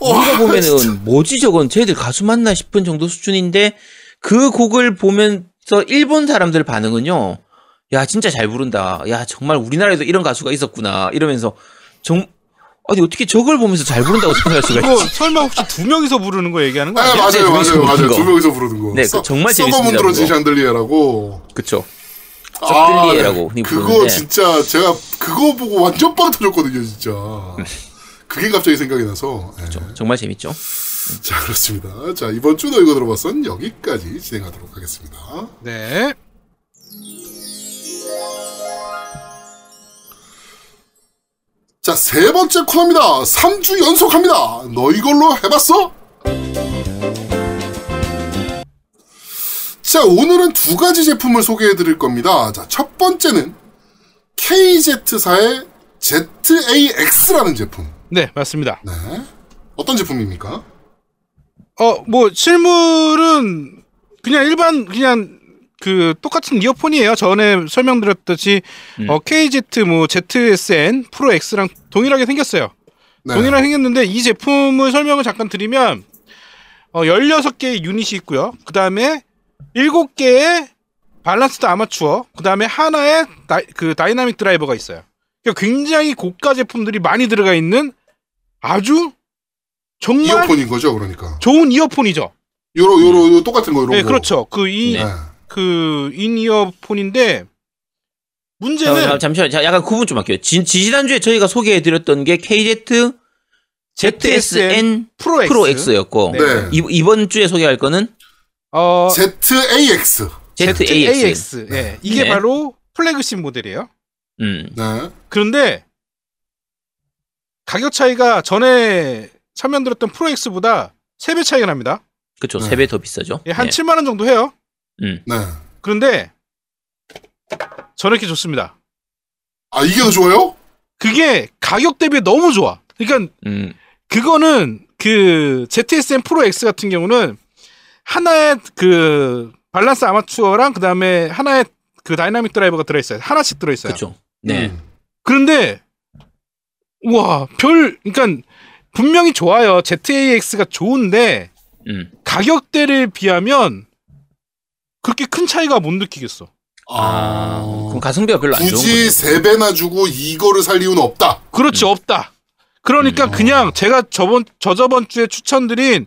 S3: 어,
S2: 우리가
S3: 진짜.
S2: 보면은 뭐지 저건 쟤들 가수 맞나 싶은 정도 수준인데 그 곡을 보면서 일본 사람들 반응은요. 야 진짜 잘 부른다. 야 정말 우리나라에도 이런 가수가 있었구나. 이러면서 정 아니 어떻게 저걸 보면서 잘 부른다고 생각할 수가 있지?
S4: 설마 혹시 두 명이서 부르는 거 얘기하는 거
S3: 아,
S4: 아니야?
S3: 맞아요,
S2: 두 명이서
S3: 맞아요, 맞아요.
S2: 거.
S3: 두 명이서 부르는 거.
S2: 네, 그
S3: 써-
S2: 정말 재밌습니다,
S3: 들어진
S2: 그거.
S3: 샹들리에라고.
S2: 그쵸.
S3: 아,
S2: 썩들리에라고
S3: 네.
S2: 흔히
S3: 그거. 진짜 제가 그거 보고 완전 빵 터졌거든요, 진짜. 그게 갑자기 생각이 나서. 네.
S2: 정말 재밌죠.
S3: 자, 그렇습니다. 자, 이번 주 너희가 들어봤선 여기까지 진행하도록 하겠습니다.
S4: 네.
S3: 세 번째 코너입니다. 3주 연속합니다. 너 이걸로 해봤어? 자, 오늘은 두 가지 제품을 소개해 드릴 겁니다. 자, 첫 번째는 KZ사의 ZAX라는 제품.
S4: 네, 맞습니다.
S3: 네. 어떤 제품입니까?
S4: 어, 뭐 실물은 그냥 일반 그냥 그 똑같은 이어폰이에요. 전에 설명드렸듯이
S2: 음.
S4: 어, KZ 뭐 ZSN 프로 X랑 동일하게 생겼어요.
S3: 네.
S4: 동일하게 생겼는데 이 제품을 설명을 잠깐 드리면 어, 16개의 유닛이 있고요. 그 다음에 7개의 balanced armature, 그 다음에 하나의 다, 그 dynamic driver가 있어요. 그러니까 굉장히 고가 제품들이 많이 들어가 있는 아주 정말
S3: 이어폰인 거죠, 그러니까.
S4: 좋은 이어폰이죠.
S3: 요러, 요러 똑같은 거, 요런
S4: 네,
S3: 거.
S4: 그렇죠. 그이
S3: 네.
S4: 그 in-ear 폰인데
S2: 자,
S4: 문제는
S2: 자, 잠시만, 자, 약간 구분 좀 할게요. 지, 지난주에 저희가 소개해 드렸던 게 KZ ZSN
S4: Pro X.
S2: Pro X였고
S4: 네.
S3: 네.
S2: 이, 이번 주에 소개할 거는
S4: 어,
S3: ZAX.
S2: ZAX.
S4: ZAX. 예. 이게
S2: 네.
S4: 바로 플래그십 모델이에요.
S2: 음.
S3: 네.
S4: 그런데 가격 차이가 전에 설명 들었던 프로 X보다 3배 차이가 납니다.
S2: 그쵸.
S3: 네.
S2: 세배더 비싸죠.
S4: 예, 한
S2: 네.
S4: 7만 원 정도 해요.
S2: 음.
S3: 네.
S4: 그런데 저렇게 좋습니다.
S3: 아, 이게 더 좋아요?
S4: 그게 가격 대비 너무 좋아. 그러니까
S2: 음.
S4: 그거는 그 ZSN Pro X 같은 경우는 하나의 그 balance armature랑 그 다음에 하나의 그 dynamic driver가 들어있어요. 하나씩 들어있어요.
S2: 그쵸. 네.
S3: 음.
S4: 그런데 우와 별 그러니까 분명히 좋아요. ZAX가 좋은데
S2: 음.
S4: 가격대를 비하면 그렇게 큰 차이가 못 느끼겠어.
S2: 아, 그럼 가성비가 별로 안 좋은
S3: 굳이
S2: 거죠.
S3: 세 배나 주고 이거를 살 이유는 없다.
S4: 그렇지
S2: 음.
S4: 없다. 그러니까 그냥 제가 저번 저저번 주에 추천드린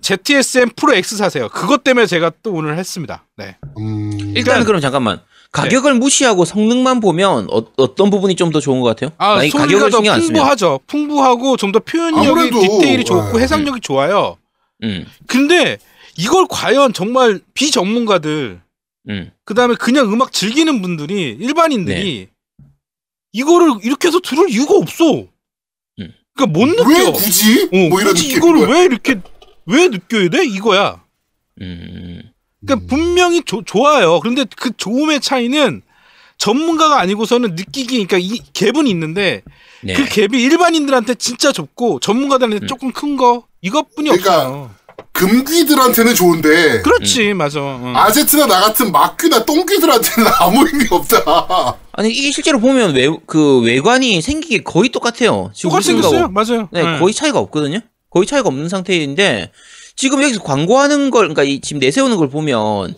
S4: ZSM 프로 X 사세요. 그것 때문에 제가 또 오늘 했습니다. 네.
S3: 음.
S2: 일단은 그럼 잠깐만. 가격을 무시하고 성능만 보면 어, 떤 부분이 좀 더 좋은 것 같아요?
S4: 아, 더
S2: 신경 안 쓰면.
S4: 풍부하죠. 풍부하고 좀 더 표현력이
S3: 아무래도,
S4: 디테일이 좋고
S3: 네.
S4: 해상력이 좋아요.
S2: 음.
S4: 근데 이걸 과연 정말 비전문가들
S2: 음.
S4: 그다음에 그냥 음악 즐기는 분들이 일반인들이
S2: 네.
S4: 이거를 이렇게 해서 들을 이유가 없어.
S2: 음.
S4: 그러니까 못 느껴.
S3: 왜 굳이?
S4: 어,
S3: 뭐 이런
S4: 굳이
S3: 느낌.
S4: 이거를 왜 이렇게 왜 느껴야 돼? 이거야.
S2: 음.
S4: 그러니까 분명히 조- 좋아요. 그런데 그 좋음의 차이는 전문가가 아니고서는 느끼기 그러니까 이 갭은 있는데
S2: 네.
S4: 그 갭이 일반인들한테 진짜 좁고 전문가들한테
S2: 음.
S4: 조금 큰 거 이것뿐이
S3: 그러니까
S4: 없어요.
S3: 금귀들한테는 좋은데
S2: 음.
S4: 그렇지, 맞아. 어.
S3: 아제트나 나 같은 막귀나 똥귀들한테는 아무 의미 없다.
S2: 아니 이게 실제로 보면 외, 그 외관이 게 거의 똑같아요. 지금
S4: 똑같이
S2: 우리
S4: 생겼어요,
S2: 생각하고.
S4: 맞아요.
S2: 네,
S4: 네.
S2: 거의 차이가 없거든요. 거의 차이가 없는 상태인데 지금 여기서 광고하는 걸 그러니까 이 지금 내세우는 걸 보면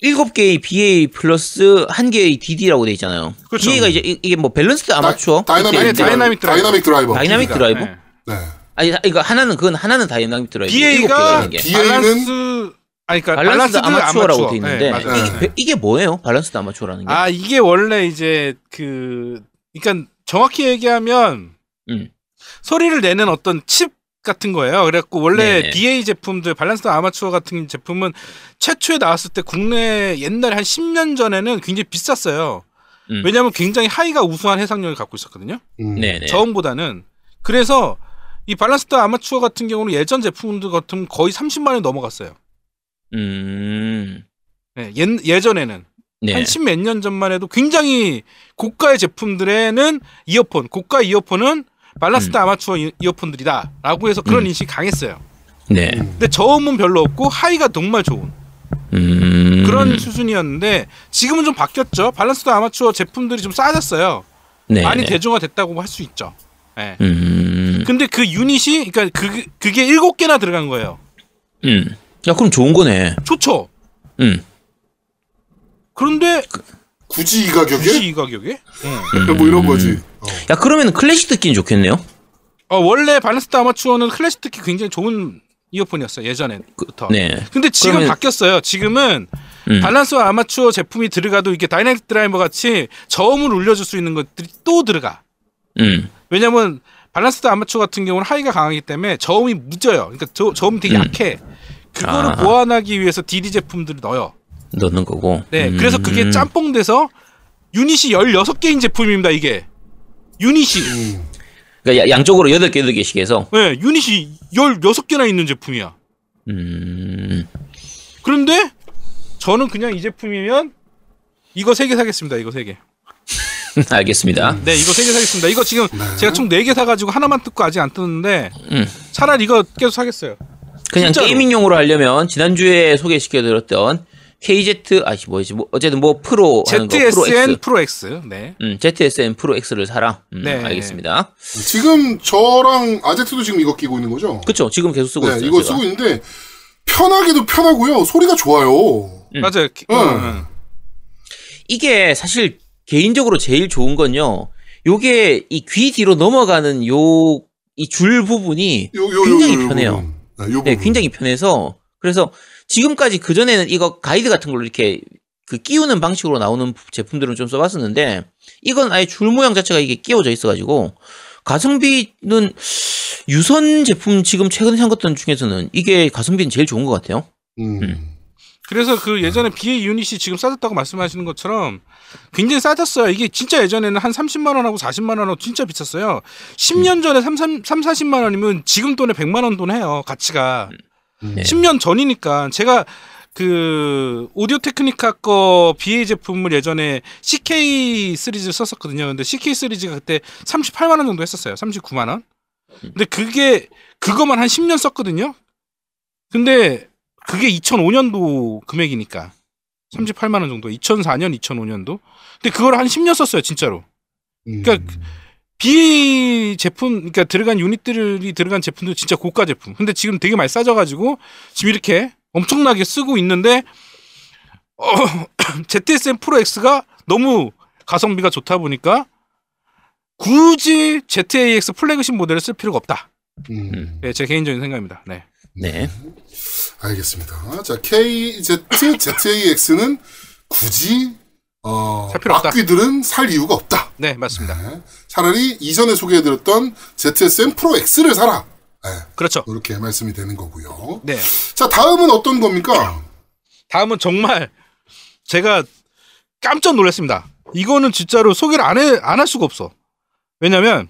S2: 일곱 개의 BA 플러스 한 개의 DD라고 돼 있잖아요.
S4: 그렇죠.
S2: BA가 이제 이- 이게 뭐 balanced armature
S3: dynamic,
S2: 이렇게 있는데 dynamic driver. Dynamic driver. Dynamic driver?
S4: 네.
S3: 네.
S2: 아니 이거 하나는 그건 하나는 dynamic driver. 일곱 개가
S4: BA가 balance 아니 그러니까
S2: balanced balanced armature라고
S4: armature.
S2: 돼 있는데
S4: 네, 맞아요.
S3: 네.
S2: 이게, 이게 뭐예요? Balanced armature라는 게?
S4: 아 이게 원래 이제 그 그러니까 정확히 얘기하면
S2: 음.
S4: 소리를 내는 어떤 칩 같은 거예요. 그래갖고 원래
S2: 네네.
S4: BA 제품들 balance armature 같은 제품은 최초에 나왔을 때 국내 옛날에 한 10년 전에는 굉장히 비쌌어요.
S2: 음.
S4: 왜냐하면 굉장히 high가 우수한 해상력을 갖고 있었거든요.
S3: 음.
S2: 네네.
S4: 저음보다는 그래서 이 balanced armature 같은 경우는 예전 제품들 같은 거의 30만 원 넘어갔어요.
S2: 음.
S4: 네, 옛, 예전에는
S2: 네.
S4: 한십몇 년 전만 해도 굉장히 고가의 제품들에는 이어폰, 고가 이어폰은 balanced
S2: 음.
S4: armature 이- 이어폰들이다라고 해서 그런
S2: 음.
S4: 인식이 강했어요.
S2: 네.
S4: 근데 저음은 별로 없고 high가 정말 좋은
S2: 음.
S4: 그런 수준이었는데 지금은 좀 바뀌었죠. Balanced armature 제품들이 좀 싸졌어요.
S2: 네.
S4: 많이 대중화됐다고 할 수 있죠. 예.
S2: 음.
S4: 근데 그 유닛이 그러니까 그 그게 일곱 개나 들어간 거예요.
S2: 음. 야, 그럼 좋은 거네.
S4: 좋죠.
S2: 음.
S4: 그런데
S3: 굳이 이 가격에?
S4: 굳이 이 가격에?
S3: 뭐 이런 거지. 어.
S2: 야, 그러면 클래식 듣기는 좋겠네요.
S4: 어, 원래 balanced armature는 클래식 듣기 굉장히 좋은 이어폰이었어요 예전에부터.
S2: 네.
S4: 근데 지금
S2: 그러면-
S4: 바뀌었어요. 지금은
S2: 음.
S4: Balance armature 제품이 들어가도 이게 dynamic driver 같이 저음을 올려줄 수 있는 것들이 또 들어가.
S2: 음.
S4: 왜냐면 balanced armature 같은 경우는 high가 강하기 때문에 저음이 무져요. 그러니까 저, 저음이 되게
S2: 음.
S4: 약해. 그거를
S2: 아하.
S4: 보완하기 위해서 DD 제품들을 넣어요.
S2: 넣는 거고.
S4: 네,
S2: 음.
S4: 그래서 그게 짬뽕 돼서 유닛이 16개인 제품입니다, 이게. 유닛이.
S3: 음.
S2: 그러니까 야- 양쪽으로 8개, 8개씩 해서.
S4: 네, 유닛이 16개나 있는 제품이야.
S2: 음.
S4: 그런데 저는 그냥 이 제품이면 이거 3개 사겠습니다, 이거 3개.
S2: 알겠습니다.
S4: 네, 이거 3개 사겠습니다. 이거 지금 제가 총 4개 사가지고 하나만 뜯고 아직 안 뜯는데
S2: 음.
S4: 차라리 이거 계속 사겠어요.
S2: 그냥
S4: 진짜로.
S2: 게이밍용으로 하려면 지난주에 소개시켜드렸던 KZ, 아씨, 뭐지, 뭐, 어쨌든 뭐 프로 하는 거, 프로
S4: ZSN
S2: X.
S4: 프로 X. 네.
S2: 음, ZSN 프로 X를 사라. 음,
S4: 네.
S2: 알겠습니다.
S3: 지금 저랑 아제트도 지금 이거 끼고 있는 거죠?
S2: 그쵸, 지금 계속 쓰고
S3: 네,
S2: 있어요.
S3: 이거
S2: 제가.
S3: 쓰고 있는데 편하기도 편하고요. 소리가 좋아요.
S2: 음.
S4: 맞아요. 기-
S3: 응.
S4: 응.
S2: 이게 사실 개인적으로 제일 좋은 건요. 요게 이 귀 뒤로 넘어가는 요 이 줄 부분이
S3: 요, 요, 요,
S2: 굉장히
S3: 요, 요
S2: 편해요.
S3: 부분. 네, 요
S2: 네. 굉장히 편해서 그래서 지금까지 그 전에는 이거 가이드 같은 걸로 이렇게 그 끼우는 방식으로 나오는 제품들은 좀 써봤었는데 이건 아예 줄 모양 자체가 이게 끼워져 있어가지고 가성비는 유선 제품 지금 최근에 산 것들 중에서는 이게 가성비는 제일 좋은 것 같아요.
S3: 음.
S2: 음.
S4: 그래서 그 예전에 BA 유닛이 지금 싸졌다고 말씀하시는 것처럼 굉장히 싸졌어요. 이게 진짜 예전에는 한 30만 원하고 40만 원하고 진짜 비쌌어요. 10년 전에 3, 3, 3 40만 원이면 지금 돈에 100만 원 돈 해요. 가치가.
S3: 음.
S2: 네.
S4: 10년 전이니까 제가 그 오디오 테크니카 거 BA 제품을 예전에 CK 시리즈를 썼었거든요. 근데 CK 시리즈가 그때 38만 원 정도 했었어요. 39만 원. 근데 그게 그거만 한 10년 썼거든요. 근데 그게 2005년도 금액이니까 38만 원 정도. 2004년, 2005년도. 근데 그걸 한 10년 썼어요, 진짜로.
S3: 음.
S4: 그러니까 BA 제품, 그러니까 들어간 유닛들이 들어간 제품도 진짜 고가 제품. 근데 지금 되게 많이 싸져가지고 지금 이렇게 엄청나게 쓰고 있는데 어, ZSM 프로 X가 너무 가성비가 좋다 보니까 굳이 ZAX 플래그십 모델을 쓸 필요가 없다.
S3: 음.
S4: 네, 제 개인적인 생각입니다. 네.
S2: 네.
S3: 알겠습니다. 자, KZ, ZAX는 굳이, 어. 악귀들은 살 이유가 없다.
S4: 네, 맞습니다.
S3: 네. 차라리 이전에 소개해드렸던 ZSM 프로 X를 사라. 네.
S4: 그렇죠.
S3: 이렇게 말씀이 되는 거고요.
S4: 네.
S3: 자, 다음은 어떤 겁니까?
S4: 다음은 정말 제가 깜짝 놀랐습니다. 이거는 진짜로 소개를 안 해, 안 할 수가 없어. 왜냐면,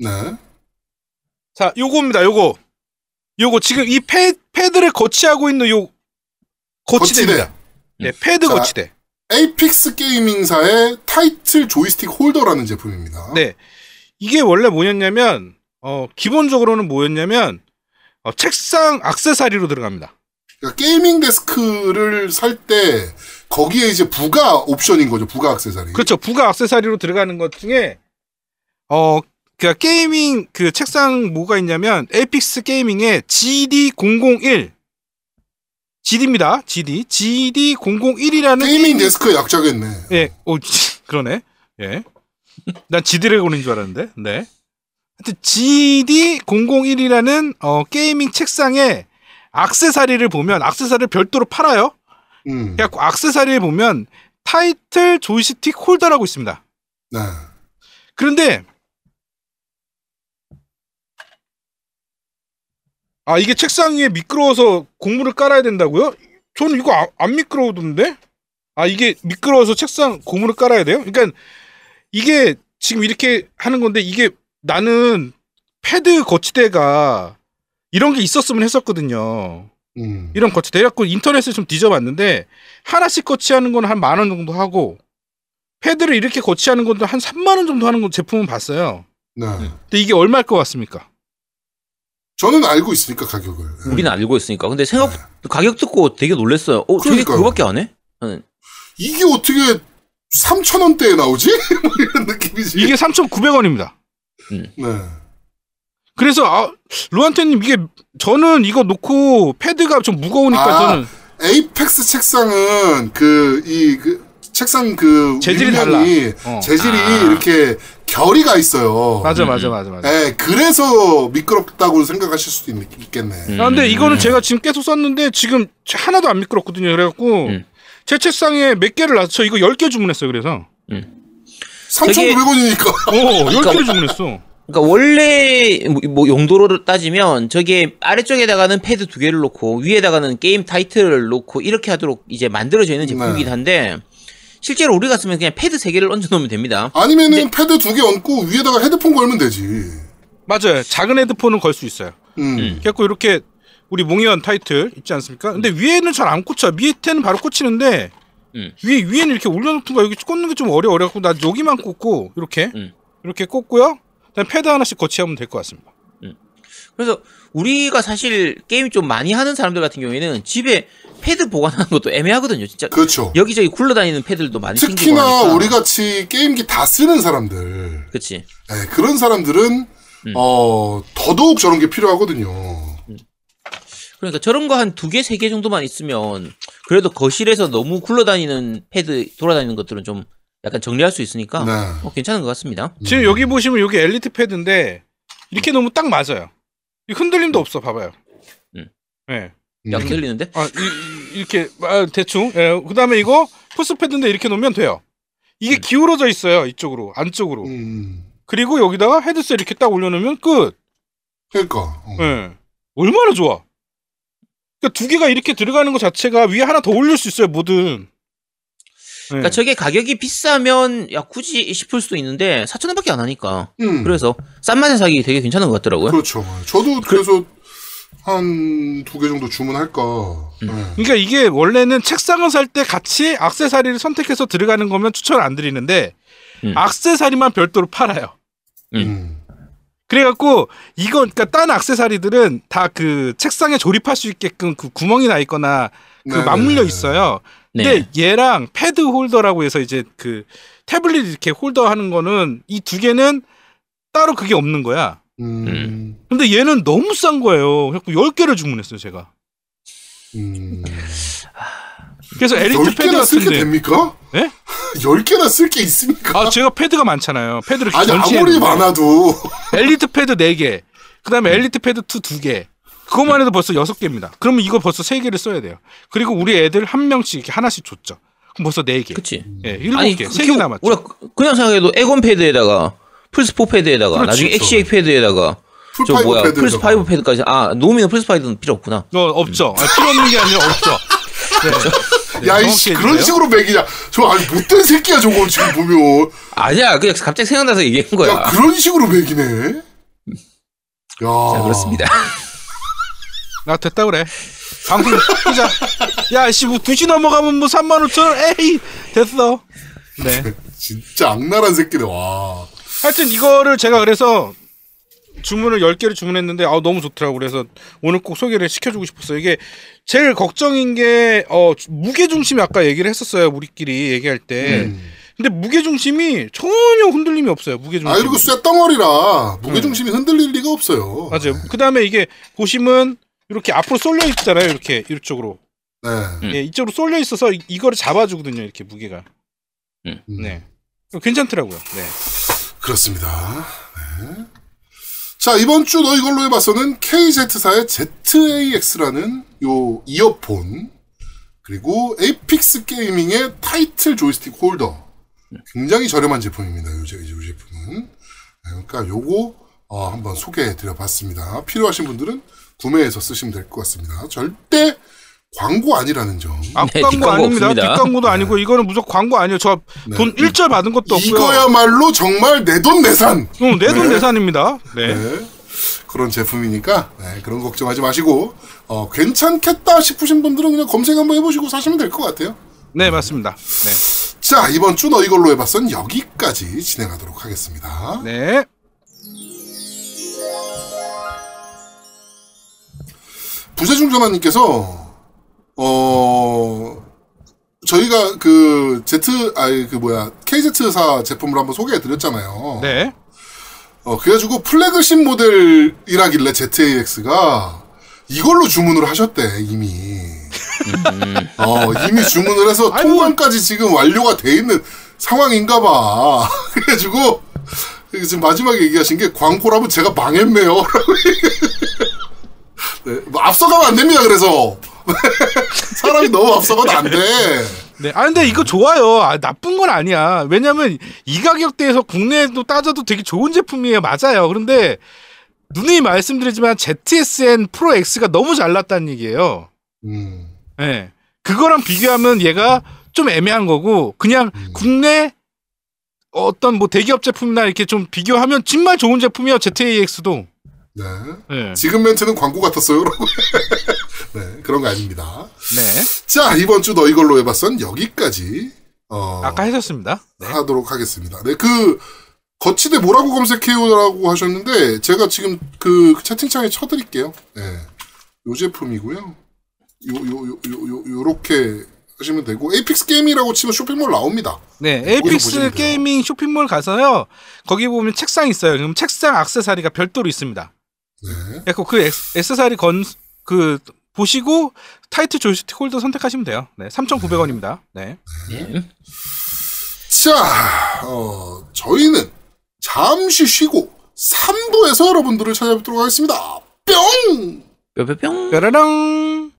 S3: 네.
S4: 자, 요거입니다, 요거. 요거 지금 이 패, 패드를 거치하고 있는 요, 거치대입니다. 네, 패드
S3: 자,
S4: 거치대.
S3: 에이픽스 게이밍사의 title joystick holder라는 제품입니다.
S4: 네. 이게 원래 뭐였냐면, 어, 기본적으로는 뭐였냐면, 어, 책상 악세사리로 들어갑니다.
S3: 그러니까 gaming desk를 살 때 거기에 이제 부가 옵션인 거죠. 부가 액세서리.
S4: 그렇죠. 부가 악세사리로 들어가는 것 중에, 어, 그 gaming 그 책상 뭐가 있냐면, 에픽스 게이밍의 GD001. GD입니다. GD. GD001이라는
S3: gaming desk의 약자겠네.
S4: 예, 오, 그러네. 예. 난 지드래곤인 줄 알았는데, 네. 하여튼, GD001이라는, 어, 게이밍 책상에 악세사리를 보면, 악세사리를 별도로 팔아요.
S3: 음.
S4: 그래갖고, 악세사리를 보면, 타이틀 조이스틱 홀더라고 있습니다.
S3: 네.
S4: 그런데, 아, 이게 책상 위에 미끄러워서 고무를 깔아야 된다고요? 저는 이거 아- 안 미끄러우던데? 아, 이게 미끄러워서 책상 고무를 깔아야 돼요? 그러니까 이게 지금 이렇게 하는 건데 이게 나는 패드 거치대가 이런 게 있었으면 했었거든요.
S3: 음.
S4: 이런 거치대. 그래갖고 인터넷을 좀 뒤져봤는데 하나씩 거치하는 건 한 만 원 정도 하고 패드를 이렇게 거치하는 것도 한 3만 원 정도 하는 거 제품은 봤어요.
S3: 네.
S4: 근데 이게 얼마일 것 같습니까?
S3: 저는 알고 있으니까 가격을. 네.
S2: 우리는 알고 있으니까. 근데 생각 가격 듣고 되게 놀랐어요. 어, 저게
S3: 그러니까요.
S2: 그거밖에 안 해? 저는
S3: 이게 어떻게 3,000원대에 나오지? 뭐 이런 느낌이지.
S4: 이게 3,900원입니다.
S3: 네.
S4: 그래서 아, 루안테님 이게 저는 이거 놓고 패드가 좀 무거우니까
S3: 아,
S4: 저는
S3: 에이펙스 책상은 그, 이, 그, 책상 그.
S4: 재질이 달라. 어.
S3: 재질이
S2: 아.
S3: 이렇게 결이가 있어요.
S4: 맞아 맞아 맞아 맞아.
S3: 예, 그래서 미끄럽다고 생각하실 수도 있, 있겠네.
S2: 음.
S4: 아, 근데 이거는 제가 지금 계속 썼는데 지금 하나도 안 미끄럽거든요. 그래갖고
S2: 음.
S4: 제 책상에 몇 개를 놨어. 저 이거 10개 주문했어요. 그래서
S3: 3,900원이니까.
S4: 어 10개를 주문했어.
S2: 그러니까 원래 뭐- 뭐 용도로 따지면 저게 아래쪽에다가는 패드 두 개를 놓고 위에다가는 게임 타이틀을 놓고 이렇게 하도록 이제 만들어져 있는 제품이긴
S3: 네.
S2: 한데 실제로 우리가 쓰면 그냥 패드 세 개를 얹어 놓으면 됩니다.
S3: 아니면은 패드 두 개 얹고 위에다가 헤드폰 걸면 되지.
S4: 맞아요. 작은 헤드폰은 걸 수 있어요.
S3: 음.
S2: 음.
S4: 그래갖고 이렇게 우리 몽이원 타이틀 있지 않습니까? 근데 위에는 잘 안 꽂혀. 밑에는 바로 꽂히는데
S2: 음.
S4: 위에 위에는 이렇게 올려놓든가 여기 꽂는 게 좀 어려 어려갖고 나 여기만 꽂고 이렇게
S2: 음.
S4: 이렇게 꽂고요. 그다음 패드 하나씩 거치하면 될 것 같습니다.
S2: 그래서 우리가 사실 게임 좀 많이 하는 사람들 같은 경우에는 집에 패드 보관하는 것도 애매하거든요. 진짜
S3: 그렇죠.
S2: 여기저기 굴러다니는 패드들도 많이 생기고
S3: 특히나. 우리 같이 게임기 다 쓰는 사람들,
S2: 그치.
S3: 예, 그런 사람들은
S2: 음.
S3: 어 더더욱 저런 게 필요하거든요.
S2: 그러니까 저런 거 한 두 개, 세 개 정도만 있으면 그래도 거실에서 너무 굴러다니는 패드 돌아다니는 것들은 좀 약간 정리할 수 있으니까
S3: 네.
S2: 어, 괜찮은 것 같습니다.
S4: 지금 여기 보시면 여기 엘리트 패드인데 이렇게 놓으면 딱 맞아요. 이 흔들림도 없어. 봐봐요.
S2: 음.
S4: 네.
S2: 약
S3: 음.
S2: 들리는데?
S4: 아, 이, 이- 이렇게 아, 대충. 예, 그다음에 이거 푸스 패드인데 이렇게 놓으면 돼요. 이게 기울어져 있어요 이쪽으로 안쪽으로.
S3: 음.
S4: 그리고 여기다가 헤드셋 이렇게 딱 올려놓으면 끝.
S3: 그러니까. 어.
S4: 예. 얼마나 좋아. 그러니까 두 개가 이렇게 들어가는 것 자체가 위에 하나 더 올릴 수 있어요 뭐든. 예.
S2: 그러니까 저게 가격이 비싸면 야 굳이 싶을 수도 있는데 4천 원밖에 안 하니까.
S3: 음.
S2: 그래서 싼 맛에 사기 되게 괜찮은 것 같더라고요.
S3: 그렇죠. 저도 그래서 한 두 개 정도 주문할까. 네.
S4: 그러니까 이게 원래는 책상을 살 때 같이 악세사리를 선택해서 들어가는 거면 추천 안 드리는데
S2: 음.
S4: 악세사리만 별도로 팔아요.
S3: 음.
S4: 그래갖고 이거 그러니까 딴 악세사리들은 다 그 책상에 조립할 수 있게끔 그 구멍이 나 있거나 그
S3: 네네.
S4: 맞물려 있어요. 근데
S2: 네.
S4: 얘랑 패드 홀더라고 해서 이제 그 태블릿 이렇게 홀더 하는 거는 이 두 개는 따로 그게 없는 거야.
S3: 음.
S4: 근데 얘는 너무 싼 거예요. 그래서 10개를 주문했어요, 제가.
S3: 음.
S4: 그래서 에리트
S3: 열
S4: 패드
S3: 개나 쓸게
S4: 같은데.
S3: 됩니까?
S4: 예?
S3: 열 개나 쓸 게 있습니까?
S4: 아, 제가 패드가 많잖아요. 패드를
S3: 아니 아무리. 많아도
S4: 엘리트 패드 4개. 그다음에 엘리트 패드 2 2개. 그것만 해도 벌써 6개입니다. 그러면 이거 벌써 3개를 써야 돼요. 그리고 우리 애들 한 명씩 이렇게 하나씩 줬죠. 그럼 벌써 4개.
S2: 그치.
S4: 예, 7개.
S2: 아니,
S4: 3개 남았죠.
S2: 우리가 그냥 생각해도 에곤 패드에다가 플스 4 패드에다가
S4: 그렇지,
S2: 나중에
S3: 그렇죠.
S2: 엑시엑 패드에다가 저 뭐야
S3: 패드
S2: 플스 5 패드까지 아 노미는 플스 5는 필요 없구나.
S4: 어, 없죠. 아, 필요 없는 게 아니라 없죠. 네. 네,
S3: 야,
S4: 정확히
S3: 이씨. 그런 식으로 매기냐. 저, 아니, 못된 새끼야, 저거, 지금 보면.
S2: 아니야 그냥 갑자기 생각나서 얘기한 거야.
S3: 야, 그런 식으로 매기네. 야.
S2: 자 그렇습니다.
S4: 나 됐다 그래. 방송 끄자. 야, 씨, 뭐 2시 넘어가면 뭐 3만 5천 원. 에이, 됐어. 네.
S3: 진짜 악랄한 새끼네, 와.
S4: 하여튼 이거를 제가 그래서 주문을 10개를 주문했는데 아 너무 좋더라고. 그래서 오늘 꼭 소개를 시켜 주고 싶었어요. 이게 제일 걱정인 게 어, 무게 중심이 아까 얘기를 했었어요. 우리끼리 얘기할 때.
S3: 음.
S4: 근데 무게 중심이 전혀 흔들림이 없어요. 무게 중심.
S3: 아, 그리고 쇳덩어리라 무게중심이 흔들릴 리가 없어요.
S4: 맞아요. 그다음에 이게 보시면 이렇게 앞으로 쏠려 있잖아요. 이렇게 이쪽으로.
S3: 네.
S2: 음.
S4: 예, 이쪽으로 쏠려 있어서 이- 이거를 잡아 주거든요. 이렇게 무게가.
S3: 음.
S4: 네. 괜찮더라고요. 네.
S3: 그렇습니다. 네. 자, 이번 주 너 이걸로 해봤어는 KZ사의 ZAX라는 요 이어폰, 그리고 에이픽스 게이밍의 타이트 조이스틱 홀더. 굉장히 저렴한 제품입니다. 요, 제- 요 제품은. 네, 그러니까 요거, 어, 한번 소개해 드려 봤습니다. 필요하신 분들은 구매해서 쓰시면 될 것 같습니다. 절대 광고 아니라는 점.
S4: 앞
S2: 네,
S4: 광고
S2: 뒷광고
S4: 아닙니다.
S2: 없습니다.
S4: 뒷광고도 아니고 이거는 무조건 광고 아니에요. 저돈
S3: 네.
S4: 일절 받은 것도 없고요.
S3: 이거야말로 정말 내 돈 내산!
S4: 어, 내돈
S3: 네.
S4: 내산입니다. 네.
S3: 네. 그런 제품이니까 네, 그런 걱정하지 마시고 어, 괜찮겠다 싶으신 분들은 그냥 검색 한번 해보시고 사시면 될 것 같아요.
S4: 네, 맞습니다. 네.
S3: 자 이번 주 너 이걸로 해봤선 여기까지 진행하도록 하겠습니다.
S4: 네.
S3: 부재중 전화님께서 어 저희가 그 Z 아니 그 뭐야 KZ사 제품을 한번 소개해 드렸잖아요.
S4: 네.
S3: 어, 그래가지고 플래그십 모델이라길래 ZAX가 이걸로 주문을 하셨대, 이미. 어, 이미 주문을 해서. 통관까지 지금 완료가 돼 있는 상황인가 봐. 그래가지고, 지금 마지막에 얘기하신 게 광고라면 제가 망했네요. 라고 네, 뭐 앞서가면 안 됩니다, 그래서. 사람이 너무 앞서가면 안 돼.
S4: 네. 아 근데 이거 좋아요. 아, 나쁜 건 아니야. 왜냐면 이 가격대에서 국내에도 따져도 되게 좋은 제품이에요. 맞아요. 그런데 누누이 말씀드리지만 ZSN 프로 X가 너무 잘났다는 얘기예요.
S3: 음,
S4: 예. 그거랑 비교하면 얘가 좀 애매한 거고 그냥 국내 어떤 뭐 대기업 제품이나 이렇게 좀 비교하면 정말 좋은 제품이에요. ZAX도.
S3: 네.
S4: 예.
S3: 지금 멘트는 광고 같았어요. 네, 그런 거 아닙니다.
S4: 네.
S3: 자, 이번 주 너 이걸로 해봤어는 여기까지, 어,
S4: 아까 하셨습니다. 네.
S3: 하도록 하겠습니다. 네, 그, 거치대 뭐라고 검색해요라고 하셨는데, 제가 지금 그 채팅창에 쳐드릴게요. 네. 요 제품이고요. 요, 요, 요, 요, 요, 요렇게 하시면 되고, 에이픽스 게임이라고 치면 쇼핑몰 나옵니다.
S4: 네, 에이픽스
S3: 보시면 돼요.
S4: 게이밍 쇼핑몰 가서요. 거기 보면 책상 있어요. 그럼 책상 액세서리가 별도로 있습니다.
S3: 네.
S4: 그래서 그 액- 액세서리 건 그 보시고 타이트 조이스틱 홀더 선택하시면 돼요. 네, 3,900원입니다. 네.
S2: 예.
S3: 자, 어, 저희는 잠시 쉬고 3부에서 여러분들을 찾아뵙도록 하겠습니다. 뿅!
S2: 뼈뼈뿅.
S4: 뾰라랑